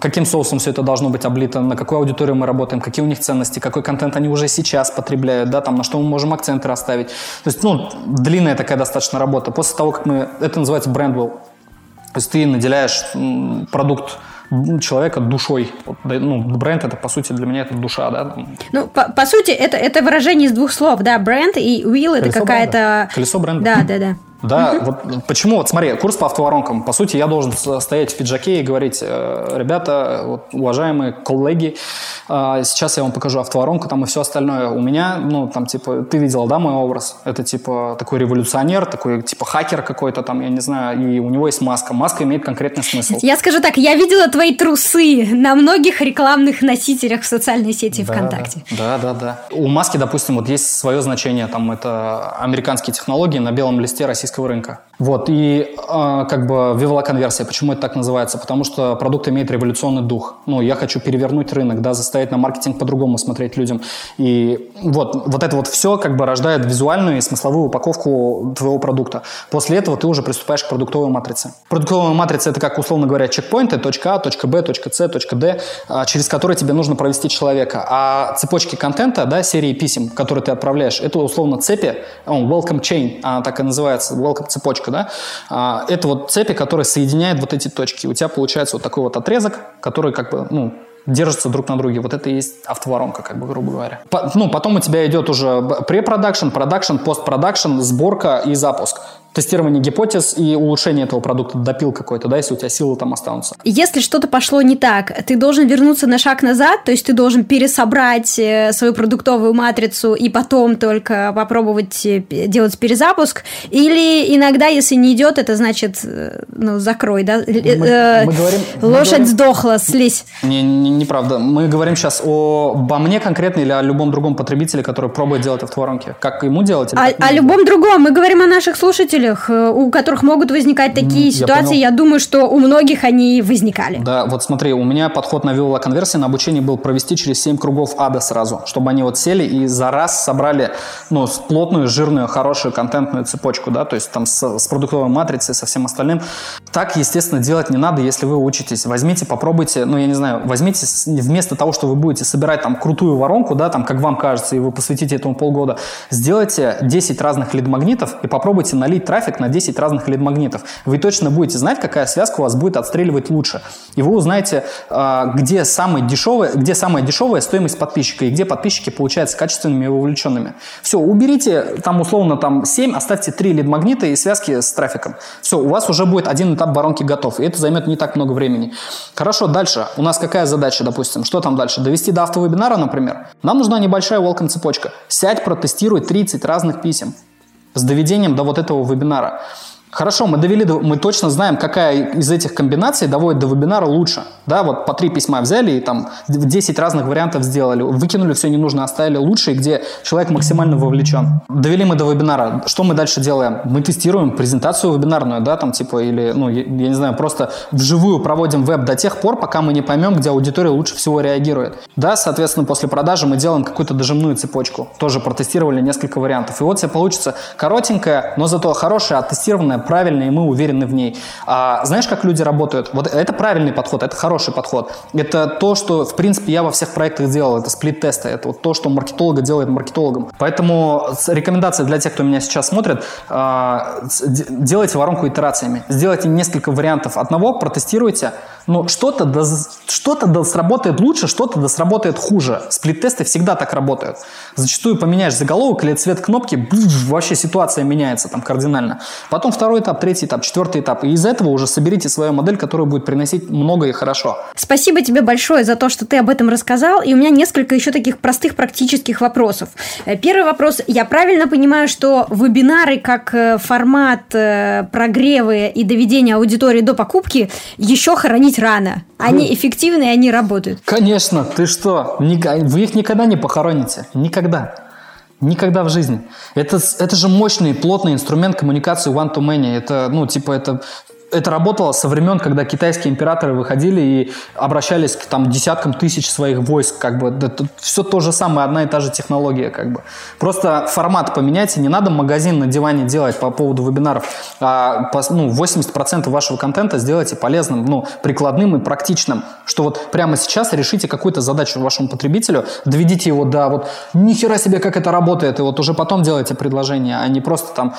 каким соусом все это должно быть облито, на какую аудиторию мы работаем, какие у них ценности, какой контент они уже сейчас потребляют, да, там, на что мы можем акценты расставить. То есть, ну, длинная такая достаточно работа. После того, как мы, это называется брендвелл, то есть ты наделяешь продукт человека душой. Ну, бренд это, по сути, для меня это душа, да. Ну, по, по сути, это, это выражение из двух слов, да, бренд и will это какая-то... Колесо бренда. Да, да, да. Да, вот почему, вот смотри, курс по автоворонкам, по сути, я должен стоять в пиджаке и говорить, э, ребята, вот, уважаемые коллеги, э, сейчас я вам покажу автоворонку, там и все остальное. У меня, ну, там, типа, ты видела, да, мой образ? Это, типа, такой революционер, такой, типа, хакер какой-то там, я не знаю, и у него есть маска. Маска имеет конкретный смысл. Я скажу так, я видела твои трусы на многих рекламных носителях в социальной сети да, ВКонтакте. Да, да, да. У маски, допустим, вот есть свое значение, там, это американские технологии на белом листе российского российского рынка. Вот, и э, как бы вивела конверсия. Почему это так называется? Потому что продукт имеет революционный дух. Ну, я хочу перевернуть рынок, да, заставить на маркетинг по-другому смотреть людям. И вот, вот это вот все как бы рождает визуальную и смысловую упаковку твоего продукта. После этого ты уже приступаешь к продуктовой матрице. Продуктовая матрица – это, как условно говоря, чекпоинты, точка А, точка Б, точка С, точка Д, а, через которые тебе нужно провести человека. А цепочки контента, да, серии писем, которые ты отправляешь, это условно цепи, welcome chain, она так и называется, welcome цепочка цепочка, да, а, это вот цепи, которые соединяют вот эти точки. У тебя получается вот такой вот отрезок, который как бы, ну, держатся друг на друге. Вот это и есть автоворонка, как бы, грубо говоря. По, ну, потом у тебя идет уже препродакшн, продакшн, постпродакшн, сборка и запуск тестирование гипотез и улучшение этого продукта, допил какой-то, да, если у тебя силы там останутся. Если что-то пошло не так, ты должен вернуться на шаг назад, то есть ты должен пересобрать э, свою продуктовую матрицу и потом только попробовать э, делать перезапуск, или иногда, если не идет, это значит, э, ну, закрой, да, мы, э, мы говорим, лошадь мы говорим... сдохла, слезь. Не, не, неправда. Мы говорим сейчас о, обо мне конкретно или о любом другом потребителе, который пробует делать автоворонки. Как ему делать? Или а, о любом другом. Мы говорим о наших слушателях слушателях, э, у которых могут возникать такие я ситуации, понял. я думаю, что у многих они возникали. Да, вот смотри, у меня подход на вилла конверсии на обучение был провести через 7 кругов ада сразу, чтобы они вот сели и за раз собрали ну, плотную, жирную, хорошую контентную цепочку, да, то есть там с, с продуктовой матрицей, со всем остальным. Так, естественно, делать не надо, если вы учитесь. Возьмите, попробуйте, ну, я не знаю, возьмите вместо того, что вы будете собирать там крутую воронку, да, там, как вам кажется, и вы посвятите этому полгода, сделайте 10 разных лид-магнитов и попробуйте налить трафик на 10 разных лид-магнитов. Вы точно будете знать, какая связка у вас будет отстреливать лучше. И вы узнаете, а, где самая дешевая, где самая дешевая стоимость подписчика и где подписчики получаются качественными и вовлеченными. Все, уберите там условно там 7, оставьте 3 лид-магнита и связки с трафиком. Все, у вас уже будет один этап воронки готов. И это займет не так много времени. Хорошо, дальше. У нас какая задача, допустим? Что там дальше? Довести до автовебинара, например? Нам нужна небольшая welcome цепочка. Сядь, протестируй 30 разных писем с доведением до вот этого вебинара. Хорошо, мы довели, мы точно знаем, какая из этих комбинаций доводит до вебинара лучше. Да, вот по три письма взяли и там 10 разных вариантов сделали, выкинули все ненужное, оставили лучшие, где человек максимально вовлечен. Довели мы до вебинара. Что мы дальше делаем? Мы тестируем презентацию вебинарную, да, там типа, или, ну, я, я не знаю, просто вживую проводим веб до тех пор, пока мы не поймем, где аудитория лучше всего реагирует. Да, соответственно, после продажи мы делаем какую-то дожимную цепочку. Тоже протестировали несколько вариантов. И вот себе получится коротенькая, но зато хорошая, оттестированная правильная, и мы уверены в ней. А знаешь, как люди работают? Вот это правильный подход, это хороший подход. Это то, что, в принципе, я во всех проектах делал. Это сплит-тесты. Это вот то, что маркетолога делает маркетологом. Поэтому рекомендация для тех, кто меня сейчас смотрит, а, делайте воронку итерациями. Сделайте несколько вариантов одного, протестируйте, но что-то да, что-то да сработает лучше, что-то да сработает хуже. Сплит-тесты всегда так работают. Зачастую поменяешь заголовок или цвет кнопки, бф, вообще ситуация меняется там кардинально. Потом второй этап, третий этап, четвертый этап. И из этого уже соберите свою модель, которая будет приносить много и хорошо. Спасибо тебе большое за то, что ты об этом рассказал. И у меня несколько еще таких простых практических вопросов. Э, первый вопрос. Я правильно понимаю, что вебинары как э, формат э, прогрева и доведения аудитории до покупки еще хранить рано. Они эффективны, и они работают. Конечно, ты что? Вы их никогда не похороните. Никогда. Никогда в жизни. Это, это же мощный, плотный инструмент коммуникации one-to-many. Это, ну, типа, это это работало со времен, когда китайские императоры выходили и обращались к там, десяткам тысяч своих войск. Как бы. Это все то же самое, одна и та же технология. Как бы. Просто формат поменяйте, не надо магазин на диване делать по поводу вебинаров. А, ну, 80% вашего контента сделайте полезным, ну, прикладным и практичным. Что вот прямо сейчас решите какую-то задачу вашему потребителю, доведите его до вот нихера себе, как это работает, и вот уже потом делайте предложение, а не просто там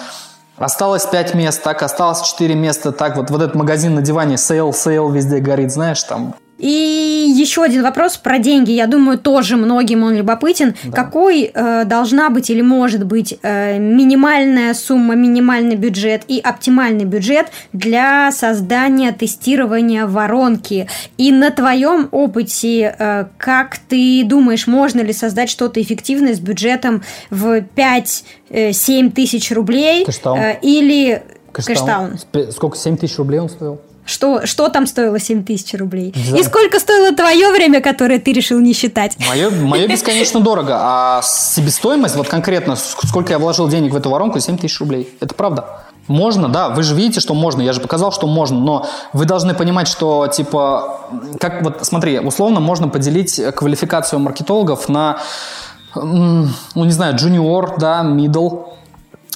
Осталось 5 мест, так, осталось 4 места, так, вот, вот этот магазин на диване, sale, sale везде горит, знаешь, там, и еще один вопрос про деньги. Я думаю, тоже многим он любопытен. Да. Какой э, должна быть или может быть э, минимальная сумма, минимальный бюджет и оптимальный бюджет для создания тестирования воронки? И на твоем опыте, э, как ты думаешь, можно ли создать что-то эффективное с бюджетом в 5-7 э, тысяч рублей? Кэштаун. Э, или Кэштаун. Сколько? 7 тысяч рублей он стоил? Что, что там стоило 7 тысяч рублей? Да. И сколько стоило твое время, которое ты решил не считать? Мое, мое бесконечно дорого. А себестоимость, вот конкретно, сколько я вложил денег в эту воронку, 7 тысяч рублей. Это правда. Можно, да, вы же видите, что можно, я же показал, что можно, но вы должны понимать, что, типа, как вот, смотри, условно можно поделить квалификацию маркетологов на, ну, не знаю, junior, да, middle,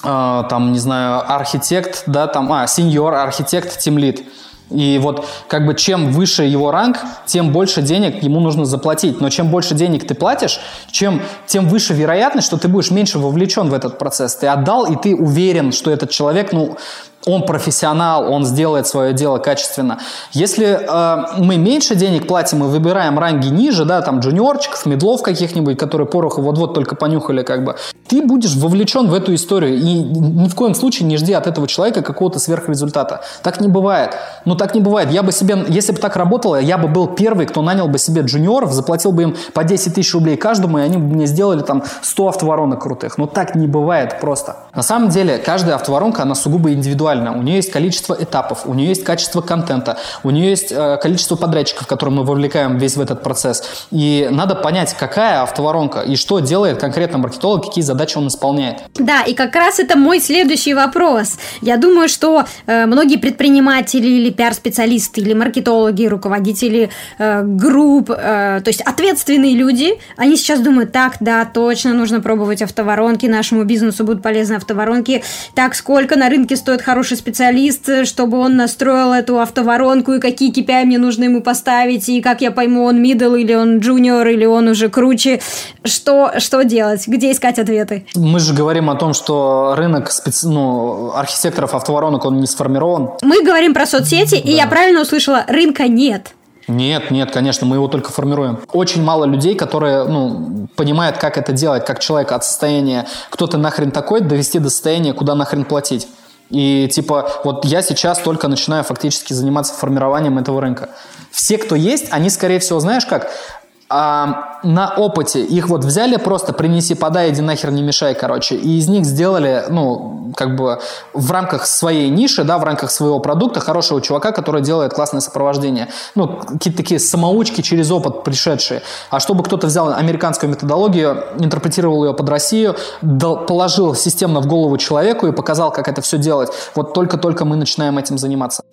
э, там, не знаю, архитект, да, там, а, сеньор, архитект, тимлит. И вот как бы чем выше его ранг, тем больше денег ему нужно заплатить. Но чем больше денег ты платишь, чем, тем выше вероятность, что ты будешь меньше вовлечен в этот процесс. Ты отдал, и ты уверен, что этот человек, ну, он профессионал, он сделает свое дело качественно. Если э, мы меньше денег платим и выбираем ранги ниже, да, там джуниорчиков, медлов каких-нибудь, которые пороху вот-вот только понюхали, как бы, ты будешь вовлечен в эту историю и ни в коем случае не жди от этого человека какого-то сверхрезультата. Так не бывает. Ну так не бывает. Я бы себе, если бы так работало, я бы был первый, кто нанял бы себе джуниоров, заплатил бы им по 10 тысяч рублей каждому, и они бы мне сделали там 100 автоворонок крутых. Но так не бывает просто. На самом деле, каждая автоворонка, она сугубо индивидуальна индивидуально, у нее есть количество этапов, у нее есть качество контента, у нее есть э, количество подрядчиков, которые мы вовлекаем весь в этот процесс. И надо понять, какая автоворонка и что делает конкретно маркетолог, какие задачи он исполняет. Да, и как раз это мой следующий вопрос. Я думаю, что э, многие предприниматели или пиар-специалисты, или маркетологи, руководители э, групп, э, то есть ответственные люди, они сейчас думают, так, да, точно, нужно пробовать автоворонки, нашему бизнесу будут полезны автоворонки, так, сколько на рынке стоит хороший хороший специалист, чтобы он настроил эту автоворонку, и какие KPI мне нужно ему поставить, и как я пойму, он middle или он junior, или он уже круче. Что, что делать? Где искать ответы? Мы же говорим о том, что рынок специ... ну, архитекторов автоворонок, он не сформирован. Мы говорим про соцсети, да. и я правильно услышала, рынка нет. Нет, нет, конечно, мы его только формируем. Очень мало людей, которые ну, понимают, как это делать, как человека от состояния «кто ты нахрен такой» довести до состояния «куда нахрен платить». И типа вот я сейчас только начинаю фактически заниматься формированием этого рынка. Все, кто есть, они, скорее всего, знаешь как, а, на опыте их вот взяли просто принеси, подай, иди нахер, не мешай, короче, и из них сделали, ну, как бы в рамках своей ниши, да, в рамках своего продукта хорошего чувака, который делает классное сопровождение. Ну, какие-то такие самоучки через опыт пришедшие. А чтобы кто-то взял американскую методологию, интерпретировал ее под Россию, положил системно в голову человеку и показал, как это все делать, вот только-только мы начинаем этим заниматься.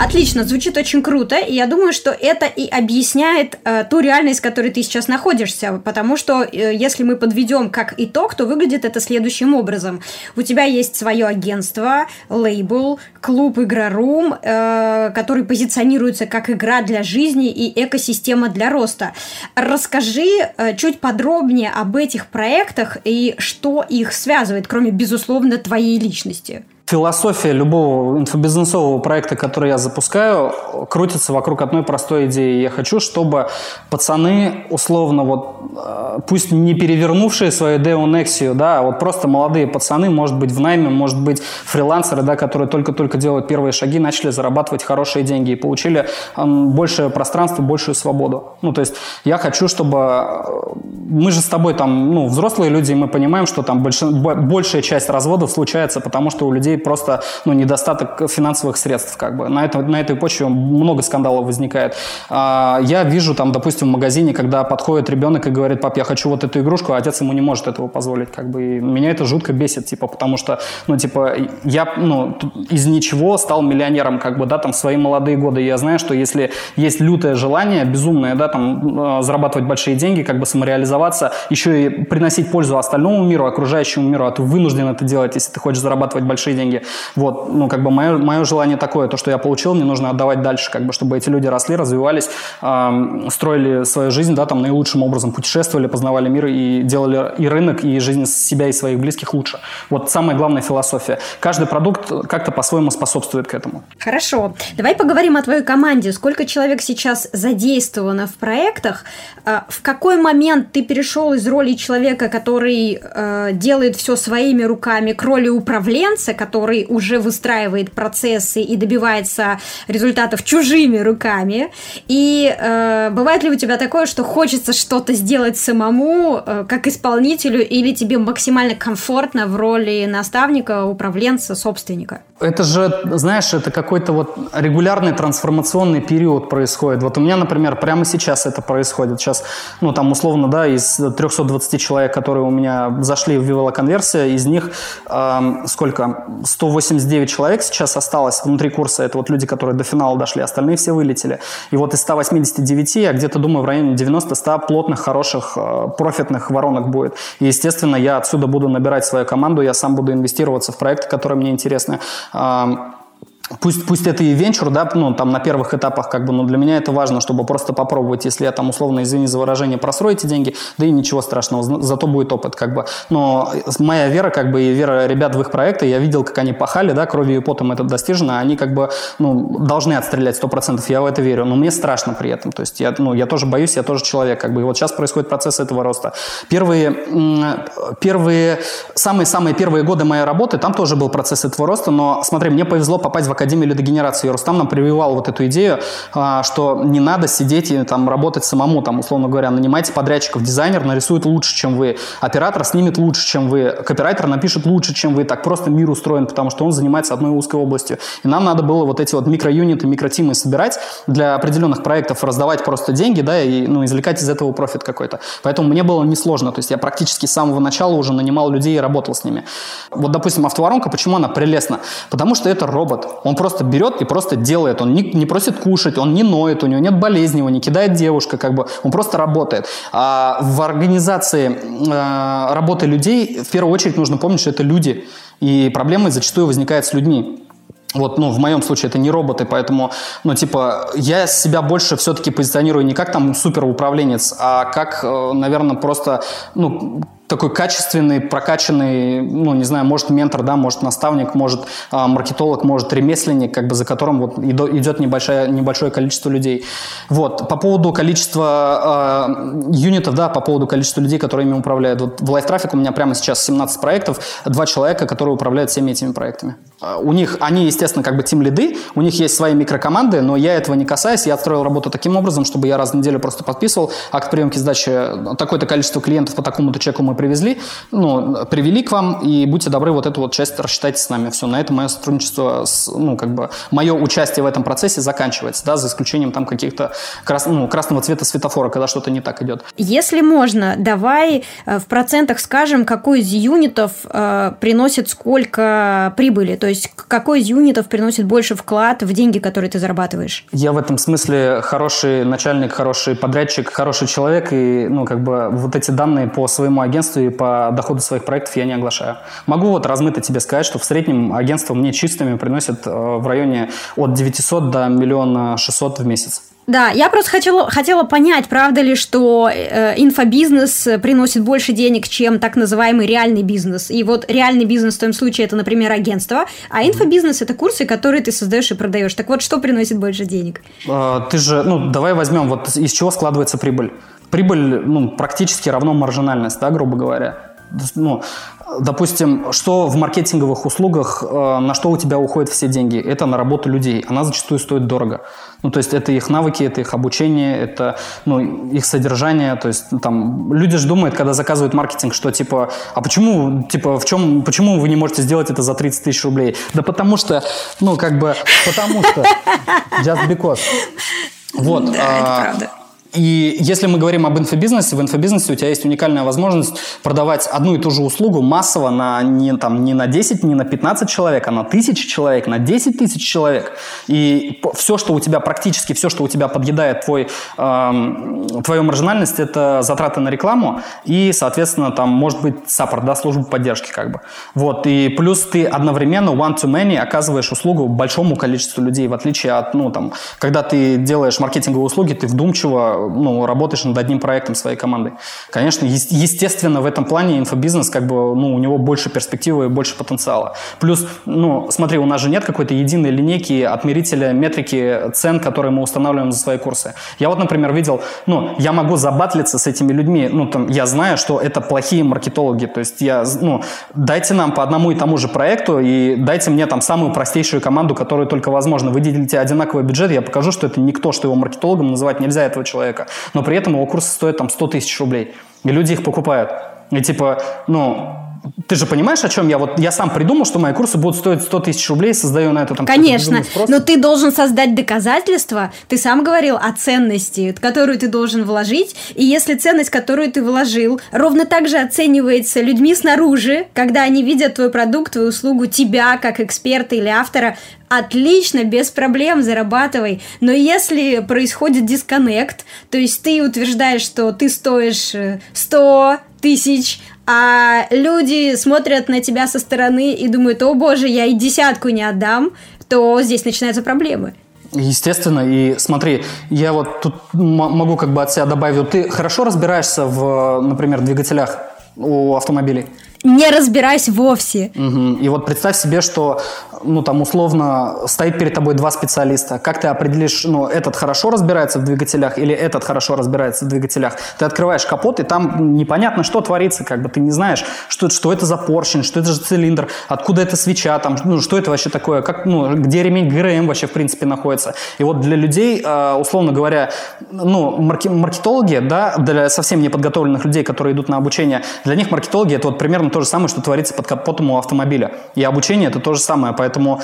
Отлично, звучит очень круто, и я думаю, что это и объясняет э, ту реальность, в которой ты сейчас находишься, потому что э, если мы подведем как итог, то выглядит это следующим образом. У тебя есть свое агентство, лейбл, клуб Игрорум, э, который позиционируется как игра для жизни и экосистема для роста. Расскажи э, чуть подробнее об этих проектах и что их связывает, кроме, безусловно, твоей личности. Философия любого инфобизнесового проекта, который я запускаю, крутится вокруг одной простой идеи. Я хочу, чтобы пацаны, условно, вот, э, пусть не перевернувшие свою деонексию, да, а вот просто молодые пацаны, может быть, в найме, может быть, фрилансеры, да, которые только-только делают первые шаги, начали зарабатывать хорошие деньги и получили большее пространство, большую свободу. Ну, то есть я хочу, чтобы... Э, мы же с тобой там, ну, взрослые люди, и мы понимаем, что там больш... большая часть разводов случается, потому что у людей просто ну, недостаток финансовых средств. Как бы. на, это, на этой почве много скандалов возникает. А, я вижу там, допустим, в магазине, когда подходит ребенок и говорит, пап, я хочу вот эту игрушку, а отец ему не может этого позволить. Как бы. И меня это жутко бесит, типа, потому что, ну, типа, я ну, из ничего стал миллионером, как бы, да, там, в свои молодые годы. я знаю, что если есть лютое желание, безумное, да, там, э, зарабатывать большие деньги, как бы самореализоваться, еще и приносить пользу остальному миру, окружающему миру, а ты вынужден это делать, если ты хочешь зарабатывать большие деньги, деньги. Вот, ну, как бы мое, мое желание такое, то, что я получил, мне нужно отдавать дальше, как бы, чтобы эти люди росли, развивались, э, строили свою жизнь, да, там, наилучшим образом путешествовали, познавали мир и делали и рынок, и жизнь себя и своих близких лучше. Вот самая главная философия. Каждый продукт как-то по-своему способствует к этому. Хорошо. Давай поговорим о твоей команде. Сколько человек сейчас задействовано в проектах? А, в какой момент ты перешел из роли человека, который э, делает все своими руками, к роли управленца, который который уже выстраивает процессы и добивается результатов чужими руками. И э, бывает ли у тебя такое, что хочется что-то сделать самому, э, как исполнителю, или тебе максимально комфортно в роли наставника, управленца, собственника? Это же, знаешь, это какой-то вот регулярный трансформационный период происходит. Вот у меня, например, прямо сейчас это происходит. Сейчас, ну, там, условно, да, из 320 человек, которые у меня зашли в Вивела конверсия, из них э, сколько? 189 человек сейчас осталось внутри курса. Это вот люди, которые до финала дошли, остальные все вылетели. И вот из 189 я где-то думаю в районе 90-100 плотных, хороших, э, профитных воронок будет. И, естественно, я отсюда буду набирать свою команду, я сам буду инвестироваться в проекты, которые мне интересны. Пусть, пусть это и венчур, да, ну, там на первых этапах, как бы, но для меня это важно, чтобы просто попробовать, если я там, условно, извини за выражение, просрою эти деньги, да и ничего страшного, зато будет опыт, как бы. Но моя вера, как бы, и вера ребят в их проекты, я видел, как они пахали, да, кровью и потом это достижено, они, как бы, ну, должны отстрелять 100%, я в это верю, но мне страшно при этом, то есть я, ну, я тоже боюсь, я тоже человек, как бы, и вот сейчас происходит процесс этого роста. Первые, первые, самые-самые первые годы моей работы, там тоже был процесс этого роста, но, смотри, мне повезло попасть в Академию лидогенерации. Рустам нам прививал вот эту идею, а, что не надо сидеть и там работать самому, там, условно говоря, нанимайте подрядчиков. Дизайнер нарисует лучше, чем вы. Оператор снимет лучше, чем вы. Копирайтер напишет лучше, чем вы. Так просто мир устроен, потому что он занимается одной узкой областью. И нам надо было вот эти вот микроюниты, микротимы собирать для определенных проектов, раздавать просто деньги, да, и ну, извлекать из этого профит какой-то. Поэтому мне было несложно. То есть я практически с самого начала уже нанимал людей и работал с ними. Вот, допустим, автоворонка, почему она прелестна? Потому что это робот. Он просто берет и просто делает. Он не, не просит кушать, он не ноет, у него нет болезни, его не кидает девушка, как бы он просто работает. А в организации э, работы людей в первую очередь нужно помнить, что это люди. И проблемы зачастую возникают с людьми. Вот, ну, в моем случае это не роботы, поэтому, ну, типа, я себя больше все-таки позиционирую не как там суперуправленец, а как, э, наверное, просто, ну, такой качественный, прокачанный, ну, не знаю, может ментор, да, может наставник, может э, маркетолог, может ремесленник, как бы за которым вот идет небольшое, небольшое количество людей. Вот, по поводу количества э, юнитов, да, по поводу количества людей, которые ими управляют. Вот в Life Traffic у меня прямо сейчас 17 проектов, два человека, которые управляют всеми этими проектами. У них, они, естественно, как бы тим лиды, у них есть свои микрокоманды, но я этого не касаюсь. Я отстроил работу таким образом, чтобы я раз в неделю просто подписывал акт приемки сдачи. Такое-то количество клиентов по такому-то чеку мы привезли, ну, привели к вам, и будьте добры, вот эту вот часть рассчитайте с нами. Все, на этом мое сотрудничество, с, ну, как бы, мое участие в этом процессе заканчивается, да, за исключением там каких-то крас, ну, красного цвета светофора, когда что-то не так идет. Если можно, давай э, в процентах скажем, какой из юнитов э, приносит сколько прибыли, то есть какой из юнитов приносит больше вклад в деньги, которые ты зарабатываешь? Я в этом смысле хороший начальник, хороший подрядчик, хороший человек, и, ну, как бы, вот эти данные по своему агентству агентстве и по доходу своих проектов я не оглашаю. Могу вот размыто тебе сказать, что в среднем агентство мне чистыми приносит э, в районе от 900 до миллиона 600 в месяц. Да, я просто хотела, хотела понять, правда ли, что э, инфобизнес приносит больше денег, чем так называемый реальный бизнес. И вот реальный бизнес в том случае это, например, агентство, а инфобизнес это курсы, которые ты создаешь и продаешь. Так вот, что приносит больше денег? Э, ты же, ну, давай возьмем, вот из чего складывается прибыль прибыль ну, практически равно маржинальность, да, грубо говоря. Ну, допустим, что в маркетинговых услугах, э, на что у тебя уходят все деньги? Это на работу людей. Она зачастую стоит дорого. Ну, то есть это их навыки, это их обучение, это ну, их содержание. То есть там люди же думают, когда заказывают маркетинг, что типа, а почему, типа, в чем, почему вы не можете сделать это за 30 тысяч рублей? Да потому что, ну, как бы, потому что just because. Вот. Да, а, это правда. И если мы говорим об инфобизнесе, в инфобизнесе у тебя есть уникальная возможность продавать одну и ту же услугу массово на, не, там, не на 10, не на 15 человек, а на тысячи человек, на 10 тысяч человек. И все, что у тебя, практически все, что у тебя подъедает твой, эм, твою маржинальность, это затраты на рекламу и, соответственно, там может быть саппорт, да, служба поддержки как бы. Вот, и плюс ты одновременно one-to-many оказываешь услугу большому количеству людей, в отличие от, ну, там, когда ты делаешь маркетинговые услуги, ты вдумчиво ну, работаешь над одним проектом своей командой. Конечно, естественно, в этом плане инфобизнес, как бы, ну, у него больше перспективы и больше потенциала. Плюс, ну, смотри, у нас же нет какой-то единой линейки отмерителя метрики цен, которые мы устанавливаем за свои курсы. Я вот, например, видел, ну, я могу забатлиться с этими людьми, ну, там, я знаю, что это плохие маркетологи, то есть я, ну, дайте нам по одному и тому же проекту и дайте мне там самую простейшую команду, которую только возможно. Вы делите одинаковый бюджет, я покажу, что это никто, что его маркетологом называть нельзя этого человека. Но при этом его курсы стоят там 100 тысяч рублей. И люди их покупают. И типа, ну, ты же понимаешь, о чем я? Вот я сам придумал, что мои курсы будут стоить 100 тысяч рублей, создаю на это там... Конечно, но ты должен создать доказательства. Ты сам говорил о ценности, которую ты должен вложить. И если ценность, которую ты вложил, ровно так же оценивается людьми снаружи, когда они видят твой продукт, твою услугу, тебя как эксперта или автора, отлично, без проблем, зарабатывай. Но если происходит дисконнект, то есть ты утверждаешь, что ты стоишь 100 э, тысяч, а люди смотрят на тебя со стороны и думают, о боже, я и десятку не отдам, то здесь начинаются проблемы. Естественно, и смотри, я вот тут могу как бы от себя добавить, ты хорошо разбираешься в, например, двигателях у автомобилей? Не разбираюсь вовсе. Угу. И вот представь себе, что ну, там, условно, стоит перед тобой два специалиста. Как ты определишь, ну, этот хорошо разбирается в двигателях или этот хорошо разбирается в двигателях? Ты открываешь капот, и там непонятно, что творится, как бы ты не знаешь, что, что это за поршень, что это за цилиндр, откуда эта свеча, там, ну, что это вообще такое, как, ну, где ремень ГРМ вообще, в принципе, находится. И вот для людей, а, условно говоря, ну, маркетологи, да, для совсем неподготовленных людей, которые идут на обучение, для них маркетологи это вот примерно то же самое, что творится под капотом у автомобиля. И обучение это то же самое, поэтому Поэтому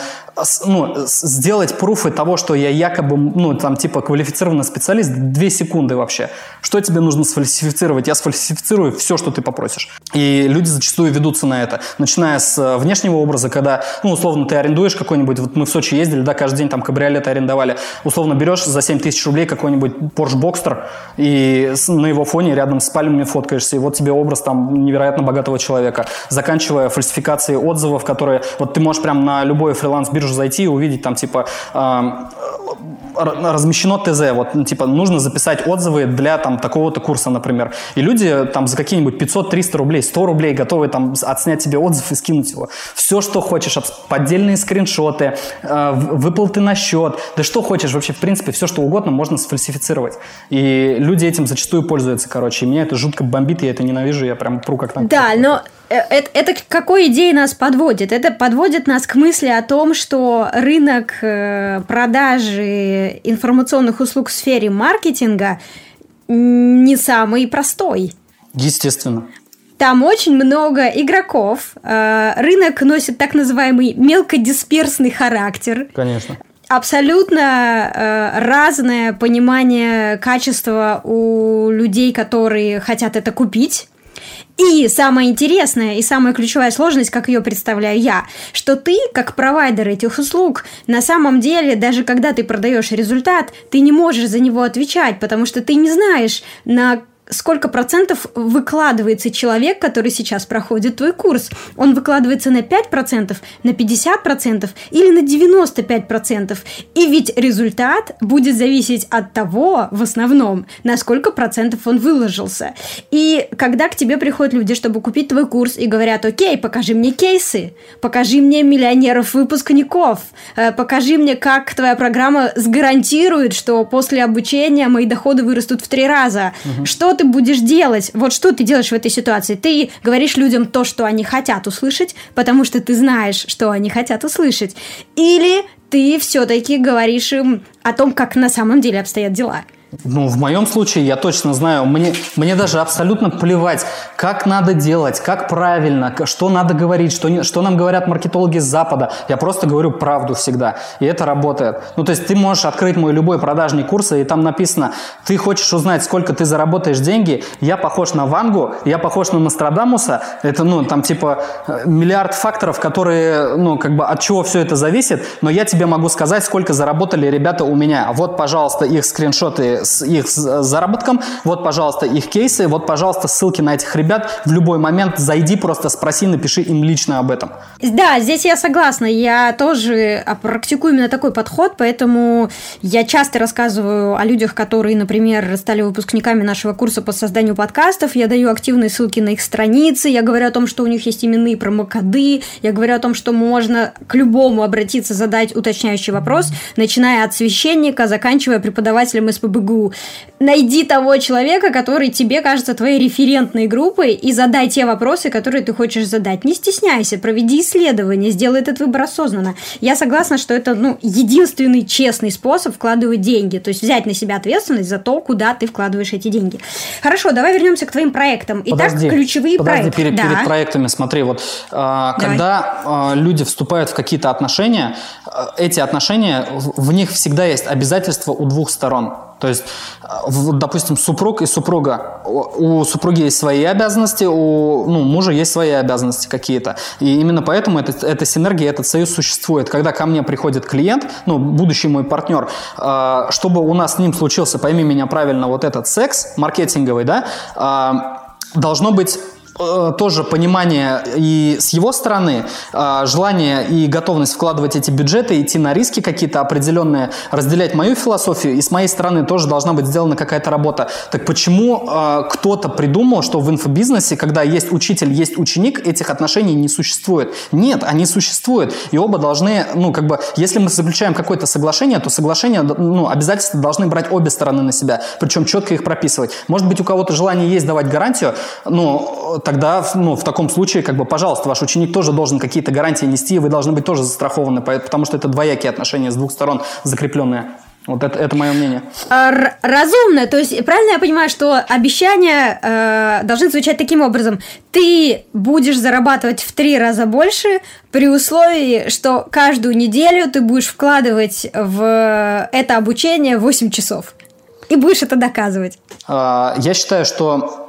ну, сделать пруфы того, что я якобы, ну, там, типа, квалифицированный специалист, две секунды вообще. Что тебе нужно сфальсифицировать? Я сфальсифицирую все, что ты попросишь. И люди зачастую ведутся на это. Начиная с э, внешнего образа, когда, ну, условно, ты арендуешь какой-нибудь, вот мы в Сочи ездили, да, каждый день там кабриолеты арендовали. Условно берешь за 7 тысяч рублей какой-нибудь Porsche Boxster и на его фоне рядом с пальмами фоткаешься, и вот тебе образ там невероятно богатого человека. Заканчивая фальсификацией отзывов, которые, вот ты можешь прям на любой фриланс-биржу зайти и увидеть там типа размещено ТЗ, вот, ну, типа, нужно записать отзывы для, там, такого-то курса, например. И люди, там, за какие-нибудь 500-300 рублей, 100 рублей готовы, там, отснять тебе отзыв и скинуть его. Все, что хочешь, поддельные скриншоты, э, выплаты на счет, да что хочешь, вообще, в принципе, все, что угодно можно сфальсифицировать. И люди этим зачастую пользуются, короче. И меня это жутко бомбит, я это ненавижу, я прям пру как там. Да, но это, это к какой идее нас подводит? Это подводит нас к мысли о том, что рынок э, продажи информационных услуг в сфере маркетинга не самый простой. Естественно. Там очень много игроков. Э, рынок носит так называемый мелкодисперсный характер. Конечно абсолютно э, разное понимание качества у людей, которые хотят это купить. И самое интересное и самая ключевая сложность, как ее представляю я, что ты, как провайдер этих услуг, на самом деле, даже когда ты продаешь результат, ты не можешь за него отвечать, потому что ты не знаешь, на сколько процентов выкладывается человек, который сейчас проходит твой курс. Он выкладывается на 5%, на 50% или на 95%. И ведь результат будет зависеть от того, в основном, на сколько процентов он выложился. И когда к тебе приходят люди, чтобы купить твой курс, и говорят, окей, покажи мне кейсы, покажи мне миллионеров-выпускников, э, покажи мне, как твоя программа сгарантирует, что после обучения мои доходы вырастут в три раза. Угу. Что ты будешь делать? Вот что ты делаешь в этой ситуации? Ты говоришь людям то, что они хотят услышать, потому что ты знаешь, что они хотят услышать. Или ты все-таки говоришь им о том, как на самом деле обстоят дела. Ну, в моем случае я точно знаю, мне, мне даже абсолютно плевать, как надо делать, как правильно, что надо говорить, что, не, что нам говорят маркетологи с Запада. Я просто говорю правду всегда, и это работает. Ну, то есть ты можешь открыть мой любой продажный курс, и там написано, ты хочешь узнать, сколько ты заработаешь деньги, я похож на Вангу, я похож на Нострадамуса, это, ну, там, типа, миллиард факторов, которые, ну, как бы, от чего все это зависит, но я тебе могу сказать, сколько заработали ребята у меня. Вот, пожалуйста, их скриншоты с их заработком, вот, пожалуйста, их кейсы, вот, пожалуйста, ссылки на этих ребят. В любой момент зайди, просто спроси, напиши им лично об этом. Да, здесь я согласна. Я тоже а, практикую именно такой подход, поэтому я часто рассказываю о людях, которые, например, стали выпускниками нашего курса по созданию подкастов. Я даю активные ссылки на их страницы, я говорю о том, что у них есть именные промокоды, я говорю о том, что можно к любому обратиться, задать уточняющий вопрос, начиная от священника, заканчивая преподавателем СПБГУ. Найди того человека, который тебе кажется твоей референтной группой, и задай те вопросы, которые ты хочешь задать. Не стесняйся, проведи исследование, сделай этот выбор осознанно. Я согласна, что это ну, единственный честный способ вкладывать деньги, то есть взять на себя ответственность за то, куда ты вкладываешь эти деньги. Хорошо, давай вернемся к твоим проектам. Итак, подожди, ключевые подожди, проекты. Перед, да. перед проектами, смотри, вот э, когда э, люди вступают в какие-то отношения, э, эти отношения, в, в них всегда есть обязательства у двух сторон. То есть, э, допустим, супруг и супруга. У супруги есть свои обязанности, у ну, мужа есть свои обязанности какие-то. И именно поэтому это, эта синергия, этот союз существует. Когда ко мне приходит клиент, ну, будущий мой партнер, э, чтобы у нас с ним случился, пойми меня правильно, вот этот секс маркетинговый, да, э, должно быть тоже понимание и с его стороны, э, желание и готовность вкладывать эти бюджеты, идти на риски какие-то определенные, разделять мою философию, и с моей стороны тоже должна быть сделана какая-то работа. Так почему э, кто-то придумал, что в инфобизнесе, когда есть учитель, есть ученик, этих отношений не существует? Нет, они существуют, и оба должны, ну, как бы, если мы заключаем какое-то соглашение, то соглашение, ну, обязательства должны брать обе стороны на себя, причем четко их прописывать. Может быть, у кого-то желание есть давать гарантию, но тогда ну, в таком случае, как бы, пожалуйста, ваш ученик тоже должен какие-то гарантии нести, и вы должны быть тоже застрахованы, потому что это двоякие отношения с двух сторон закрепленные. Вот это, это мое мнение. А, разумно. То есть, правильно я понимаю, что обещания э, должны звучать таким образом. Ты будешь зарабатывать в три раза больше при условии, что каждую неделю ты будешь вкладывать в это обучение 8 часов. И будешь это доказывать. А, я считаю, что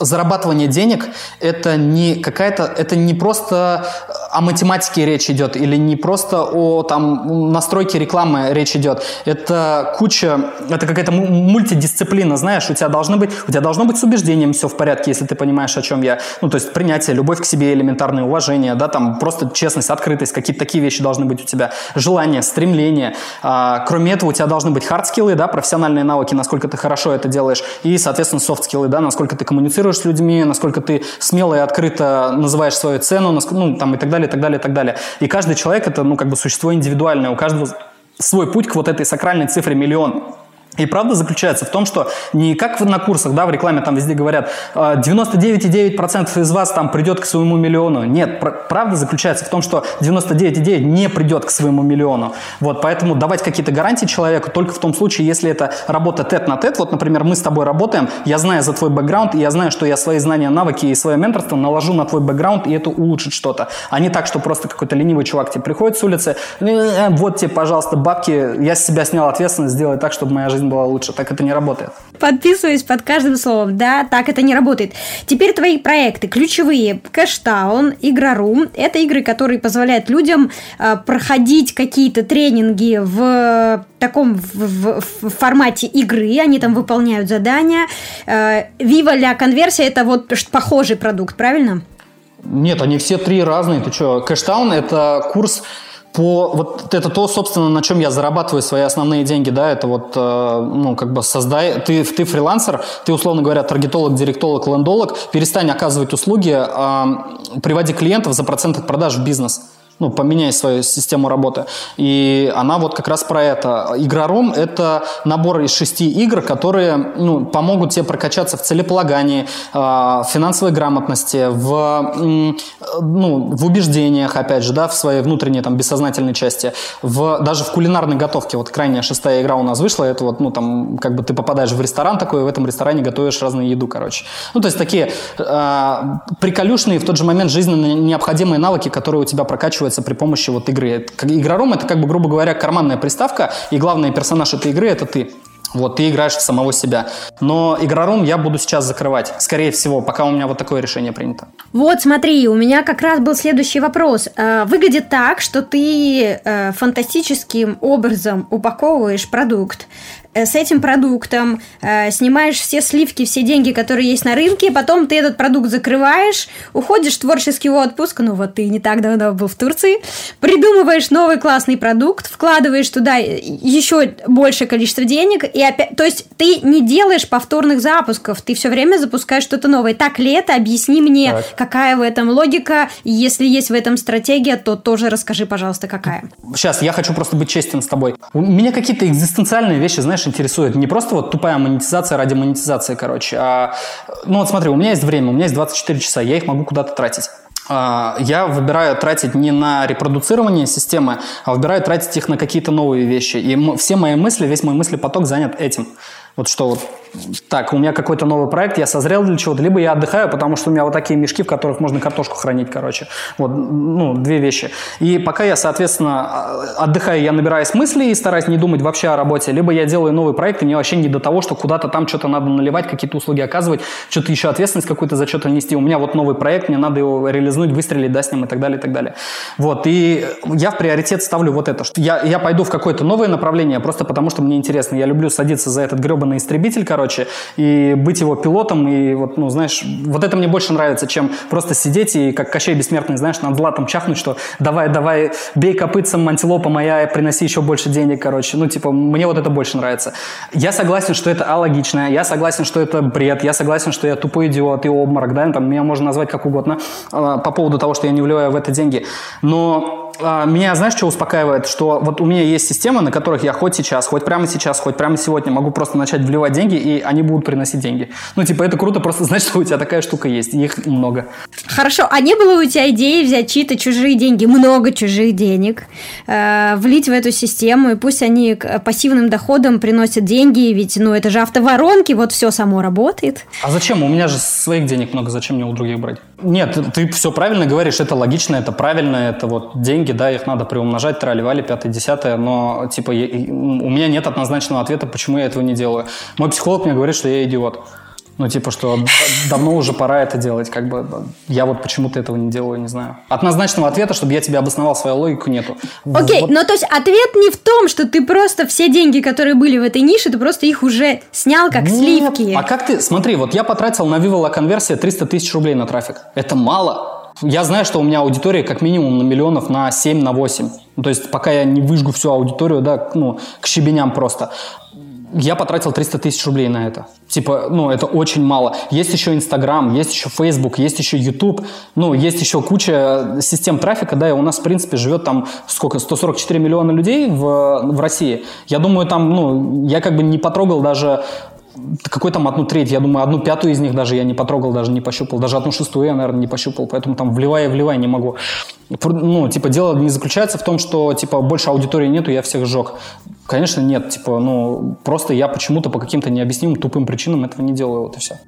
зарабатывание денег это не какая-то, это не просто о математике речь идет или не просто о там настройке рекламы речь идет. Это куча, это какая-то мультидисциплина, знаешь, у тебя должны быть, у тебя должно быть с убеждением все в порядке, если ты понимаешь, о чем я. Ну, то есть принятие, любовь к себе, элементарное уважение, да, там просто честность, открытость, какие-то такие вещи должны быть у тебя. Желание, стремление. А, кроме этого, у тебя должны быть хард-скиллы, да, профессиональные навыки, насколько ты хорошо это делаешь, и, соответственно, софт-скиллы, да, насколько ты коммуницируешь с людьми, насколько ты смело и открыто называешь свою цену, ну, там, и так далее, и так далее, и так далее. И каждый человек – это, ну, как бы существо индивидуальное, у каждого свой путь к вот этой сакральной цифре миллион. И правда заключается в том, что не как на курсах, да, в рекламе там везде говорят, 99,9% «А, из вас там придет к своему миллиону. Нет, правда заключается в том, что 99,9% не придет к своему миллиону. Вот, поэтому давать какие-то гарантии человеку только в том случае, если это работа тет на тет. Вот, например, мы с тобой работаем, я знаю за твой бэкграунд, и я знаю, что я свои знания, навыки и свое менторство наложу на твой бэкграунд, и это улучшит что-то. А не так, что просто какой-то ленивый чувак тебе приходит с улицы, «Э, вот тебе, пожалуйста, бабки, я с себя снял ответственность, сделай так, чтобы моя жизнь жизнь была лучше. Так это не работает. Подписываюсь под каждым словом. Да, так это не работает. Теперь твои проекты ключевые. Кэштаун, Игрорум. Это игры, которые позволяют людям э, проходить какие-то тренинги в таком в, в, в формате игры. Они там выполняют задания. Э, Viva La конверсия это вот похожий продукт, правильно? Нет, они все три разные. Ты что? Кэштаун – это курс по вот это то, собственно, на чем я зарабатываю свои основные деньги, да, это вот, э, ну, как бы создай, ты, ты фрилансер, ты, условно говоря, таргетолог, директолог, лендолог, перестань оказывать услуги, э, приводи клиентов за процент от продаж в бизнес ну, поменяй свою систему работы. И она вот как раз про это. Игрором – это набор из шести игр, которые ну, помогут тебе прокачаться в целеполагании, в э, финансовой грамотности, в, ну, в убеждениях, опять же, да, в своей внутренней там, бессознательной части, в, даже в кулинарной готовке. Вот крайняя шестая игра у нас вышла, это вот, ну, там, как бы ты попадаешь в ресторан такой, и в этом ресторане готовишь разную еду, короче. Ну, то есть такие э, приколюшные в тот же момент жизненно необходимые навыки, которые у тебя прокачивают заканчивается при помощи вот игры. Игрором это, как бы, грубо говоря, карманная приставка, и главный персонаж этой игры это ты. Вот, ты играешь в самого себя. Но игрорум я буду сейчас закрывать, скорее всего, пока у меня вот такое решение принято. Вот, смотри, у меня как раз был следующий вопрос. Э, выглядит так, что ты э, фантастическим образом упаковываешь продукт, с этим продуктом, э, снимаешь все сливки, все деньги, которые есть на рынке, потом ты этот продукт закрываешь, уходишь в творческий отпуск, ну вот ты не так давно был в Турции, придумываешь новый классный продукт, вкладываешь туда еще большее количество денег, и опять, то есть ты не делаешь повторных запусков, ты все время запускаешь что-то новое. Так ли это? Объясни мне, так. какая в этом логика, если есть в этом стратегия, то тоже расскажи, пожалуйста, какая. Сейчас, я хочу просто быть честен с тобой. У меня какие-то экзистенциальные вещи, знаешь, интересуют. Не просто вот тупая монетизация ради монетизации, короче, а... Ну вот смотри, у меня есть время, у меня есть 24 часа, я их могу куда-то тратить а, я выбираю тратить не на репродуцирование системы, а выбираю тратить их на какие-то новые вещи. И все мои мысли, весь мой мыслепоток занят этим. Вот что вот так, у меня какой-то новый проект, я созрел для чего-то, либо я отдыхаю, потому что у меня вот такие мешки, в которых можно картошку хранить, короче. Вот, ну, две вещи. И пока я, соответственно, а, отдыхаю, я набираюсь мыслей и стараюсь не думать вообще о работе, либо я делаю новый проект, и мне вообще не до того, что куда-то там что-то надо наливать, какие-то услуги оказывать, что-то еще ответственность какую-то за что-то нести. У меня вот новый проект, мне надо его реализнуть, выстрелить, да, с ним и так далее, и так далее. Вот, и я в приоритет ставлю вот это, что я, я пойду в какое-то новое направление, просто потому что мне интересно. Я люблю садиться за этот гребаный истребитель, короче, и быть его пилотом, и вот, ну, знаешь, вот это мне больше нравится, чем просто сидеть и как Кощей Бессмертный, знаешь, над златом чахнуть, что давай, давай, бей копытцем, антилопа моя, приноси еще больше денег, короче. Ну, типа, мне вот это больше нравится. Я согласен, что это алогично, я согласен, что это бред, я согласен, что я тупой идиот и обморок, да, там, меня можно назвать как угодно а, по поводу того, что я не вливаю в это деньги. Но меня, знаешь, что успокаивает? Что вот у меня есть системы, на которых я хоть сейчас, хоть прямо сейчас, хоть прямо сегодня могу просто начать вливать деньги, и они будут приносить деньги. Ну, типа, это круто, просто знать, что у тебя такая штука есть, и их много. Хорошо, а не было у тебя идеи взять чьи-то чужие деньги, много чужих денег, э, влить в эту систему, и пусть они к пассивным доходам приносят деньги, ведь, ну, это же автоворонки, вот все само работает. А зачем? У меня же своих денег много, зачем мне у других брать? Нет, ты все правильно говоришь, это логично, это правильно, это вот деньги да, их надо приумножать, трали-вали, пятое, десятое, но, типа, я, у меня нет однозначного ответа, почему я этого не делаю. Мой психолог мне говорит, что я идиот. Ну, типа, что давно уже пора это делать, как бы. Я вот почему-то этого не делаю, не знаю. Однозначного ответа, чтобы я тебе обосновал свою логику, нету. Окей, okay, вот. но то есть ответ не в том, что ты просто все деньги, которые были в этой нише, ты просто их уже снял как Нет. сливки. А как ты, смотри, вот я потратил на Vivo конверсия 300 тысяч рублей на трафик. Это мало. Я знаю, что у меня аудитория как минимум на миллионов на 7, на 8. Ну, то есть пока я не выжгу всю аудиторию, да, ну, к щебеням просто. Я потратил 300 тысяч рублей на это. Типа, ну, это очень мало. Есть еще Инстаграм, есть еще Фейсбук, есть еще Ютуб, ну, есть еще куча систем трафика, да, и у нас, в принципе, живет там, сколько, 144 миллиона людей в, в России. Я думаю, там, ну, я как бы не потрогал даже какой там одну треть, я думаю, одну пятую из них даже я не потрогал, даже не пощупал, даже одну шестую я, наверное, не пощупал, поэтому там вливая, вливая не могу. Ну, типа, дело не заключается в том, что, типа, больше аудитории нету, я всех сжег. Конечно, нет, типа, ну, просто я почему-то по каким-то необъяснимым тупым причинам этого не делаю, вот и все.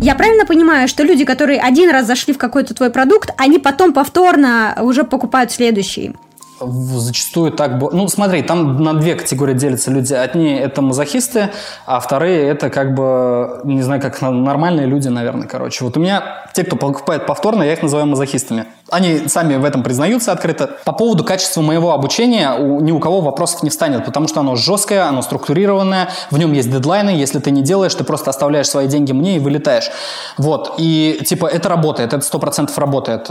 Я правильно понимаю, что люди, которые один раз зашли в какой-то твой продукт, они потом повторно уже покупают следующий? Зачастую так... Ну, смотри, там на две категории делятся люди. Одни – это мазохисты, а вторые – это как бы, не знаю, как нормальные люди, наверное, короче. Вот у меня те, кто покупает повторно, я их называю мазохистами. Они сами в этом признаются открыто. По поводу качества моего обучения у, ни у кого вопросов не встанет, потому что оно жесткое, оно структурированное, в нем есть дедлайны, если ты не делаешь, ты просто оставляешь свои деньги мне и вылетаешь. Вот, и типа это работает, это сто процентов работает.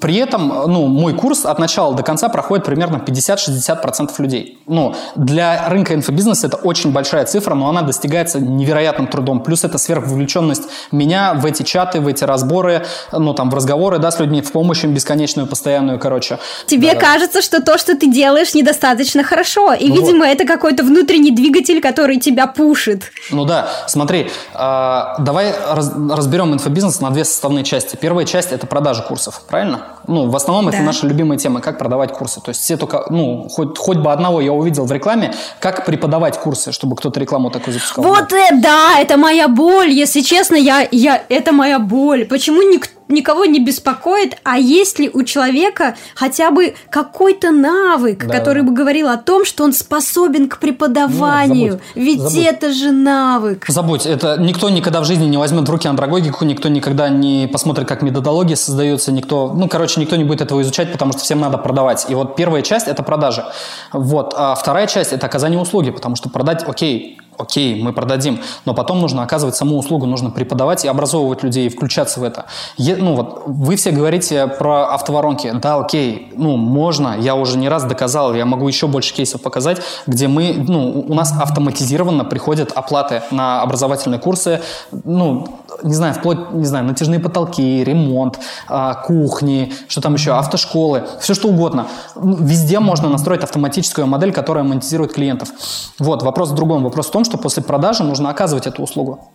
При этом, ну, мой курс от начала до конца проходит примерно 50-60% людей. Ну, для рынка инфобизнеса это очень большая цифра, но она достигается невероятным трудом. Плюс это сверхвовлеченность меня в эти чаты, в эти разборы, ну, там, в разговоры, да, с людьми, в помощь им бесконечную, постоянную, короче. Тебе да, кажется, да. что то, что ты делаешь, недостаточно хорошо. И, ну видимо, вот. это какой-то внутренний двигатель, который тебя пушит. Ну да, смотри, э, давай раз, разберем инфобизнес на две составные части. Первая часть – это продажа курсов, правильно? Ну, в основном да. это наша любимая тема, как продавать курсы. То есть все только, ну, хоть, хоть бы одного я увидел в рекламе, как преподавать курсы, чтобы кто-то рекламу такую запускал. Вот, э, да, это моя боль, если честно, я, я, это моя боль. Почему никто никого не беспокоит, а есть ли у человека хотя бы какой-то навык, да. который бы говорил о том, что он способен к преподаванию. Нет, забудь, Ведь забудь. это же навык. Забудь, это никто никогда в жизни не возьмет в руки андрогогику, никто никогда не посмотрит, как методология создается, никто, ну, короче, никто не будет этого изучать, потому что всем надо продавать. И вот первая часть – это продажи. Вот. А вторая часть – это оказание услуги, потому что продать, окей, окей, мы продадим, но потом нужно оказывать саму услугу, нужно преподавать и образовывать людей, и включаться в это. Е, ну вот, вы все говорите про автоворонки. Да, окей, ну, можно, я уже не раз доказал, я могу еще больше кейсов показать, где мы, ну, у нас автоматизированно приходят оплаты на образовательные курсы, ну, не знаю, вплоть, не знаю, натяжные потолки, ремонт, а, кухни, что там еще, автошколы, все что угодно. Везде можно настроить автоматическую модель, которая монетизирует клиентов. Вот, вопрос в другом. Вопрос в том, что после продажи нужно оказывать эту услугу.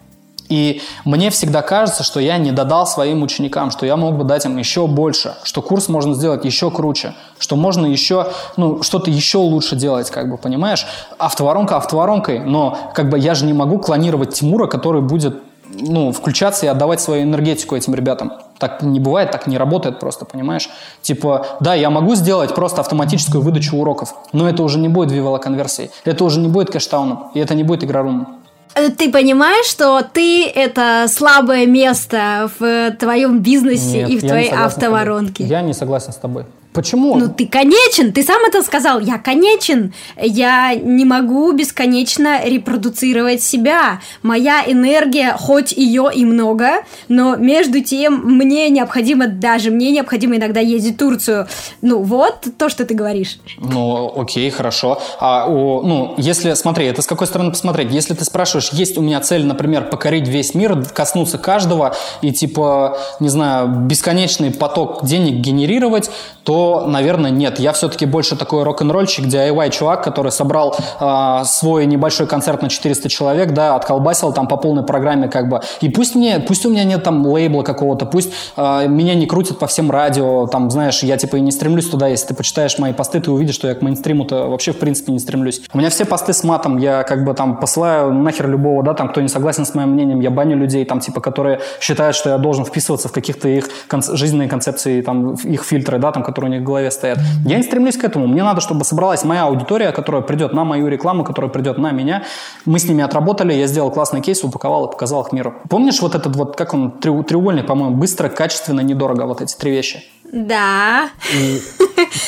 И мне всегда кажется, что я не додал своим ученикам, что я мог бы дать им еще больше, что курс можно сделать еще круче, что можно еще, ну, что-то еще лучше делать, как бы, понимаешь? Автоворонка автоворонкой, но как бы я же не могу клонировать Тимура, который будет ну, включаться и отдавать свою энергетику этим ребятам. Так не бывает, так не работает просто, понимаешь? Типа, да, я могу сделать просто автоматическую выдачу уроков, но это уже не будет вивела конверсии, это уже не будет кэштауном, и это не будет игрорумом. Э, ты понимаешь, что ты это слабое место в твоем бизнесе Нет, и в твоей автоворонке? Я не согласен с тобой. Почему? Ну, ты конечен, ты сам это сказал. Я конечен. Я не могу бесконечно репродуцировать себя. Моя энергия, хоть ее и много, но между тем мне необходимо, даже мне необходимо иногда ездить в Турцию. Ну, вот то, что ты говоришь. Ну, окей, хорошо. А, о, ну, если, смотри, это с какой стороны посмотреть? Если ты спрашиваешь, есть у меня цель, например, покорить весь мир, коснуться каждого и, типа, не знаю, бесконечный поток денег генерировать, то, наверное, нет. Я все-таки больше такой рок-н-ролльщик, DIY-чувак, который собрал э, свой небольшой концерт на 400 человек, да, отколбасил там по полной программе как бы. И пусть мне, пусть у меня нет там лейбла какого-то, пусть э, меня не крутят по всем радио, там, знаешь, я типа и не стремлюсь туда, если ты почитаешь мои посты, ты увидишь, что я к мейнстриму-то вообще в принципе не стремлюсь. У меня все посты с матом, я как бы там посылаю нахер любого, да, там, кто не согласен с моим мнением, я баню людей, там, типа, которые считают, что я должен вписываться в каких-то их конц- жизненные концепции, там, их фильтры, да, там, которые у них в голове стоят. Я не стремлюсь к этому. Мне надо, чтобы собралась моя аудитория, которая придет на мою рекламу, которая придет на меня. Мы с ними отработали, я сделал классный кейс, упаковал и показал их миру. Помнишь вот этот вот, как он, треугольник, по-моему, быстро, качественно, недорого, вот эти три вещи? Да. И,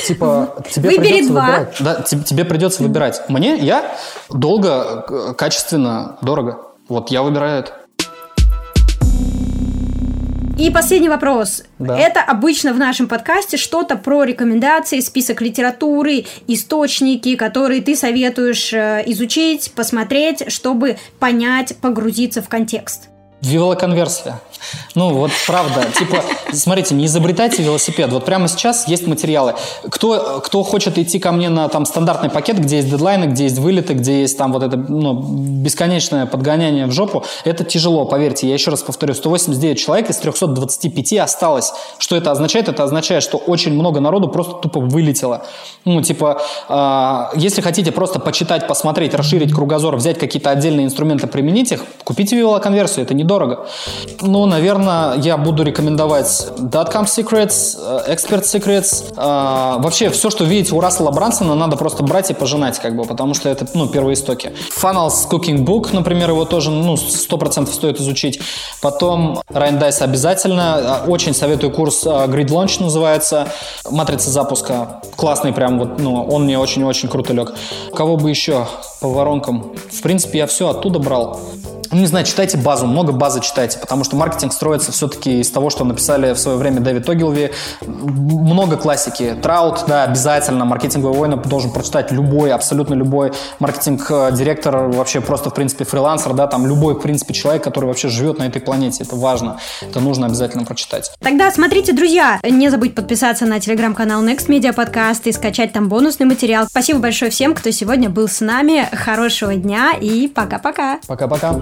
типа, тебе Выбери придется два. выбирать. Да, тебе, тебе придется выбирать. Мне, я долго, качественно, дорого. Вот я выбираю это. И последний вопрос. Да. Это обычно в нашем подкасте что-то про рекомендации, список литературы, источники, которые ты советуешь э, изучить, посмотреть, чтобы понять, погрузиться в контекст. Велоконверсия. Ну, вот правда. Типа, смотрите, не изобретайте велосипед. Вот прямо сейчас есть материалы. Кто, кто хочет идти ко мне на там стандартный пакет, где есть дедлайны, где есть вылеты, где есть там вот это ну, бесконечное подгоняние в жопу, это тяжело, поверьте. Я еще раз повторю, 189 человек из 325 осталось. Что это означает? Это означает, что очень много народу просто тупо вылетело. Ну, типа, э, если хотите просто почитать, посмотреть, расширить кругозор, взять какие-то отдельные инструменты, применить их, купите велоконверсию, это не недорого. Ну, наверное, я буду рекомендовать Dotcom Secrets, э, Expert Secrets. А, вообще, все, что видите у Рассела Брансона, надо просто брать и пожинать, как бы, потому что это, ну, первые истоки. Funnels Cooking Book, например, его тоже, ну, 100% стоит изучить. Потом Райан Дайс обязательно. Очень советую курс э, Grid Launch называется. Матрица запуска. Классный прям, вот, ну, он мне очень-очень круто лег. Кого бы еще по воронкам? В принципе, я все оттуда брал. Ну, не знаю, читайте базу, много базы читайте, потому что маркетинг строится все-таки из того, что написали в свое время Дэвид Огилви. Много классики. Траут, да, обязательно. Маркетинговый война должен прочитать любой, абсолютно любой маркетинг-директор, вообще просто, в принципе, фрилансер, да, там любой, в принципе, человек, который вообще живет на этой планете. Это важно. Это нужно обязательно прочитать. Тогда смотрите, друзья, не забудь подписаться на телеграм-канал Next Media Podcast и скачать там бонусный материал. Спасибо большое всем, кто сегодня был с нами. Хорошего дня и пока-пока. Пока-пока.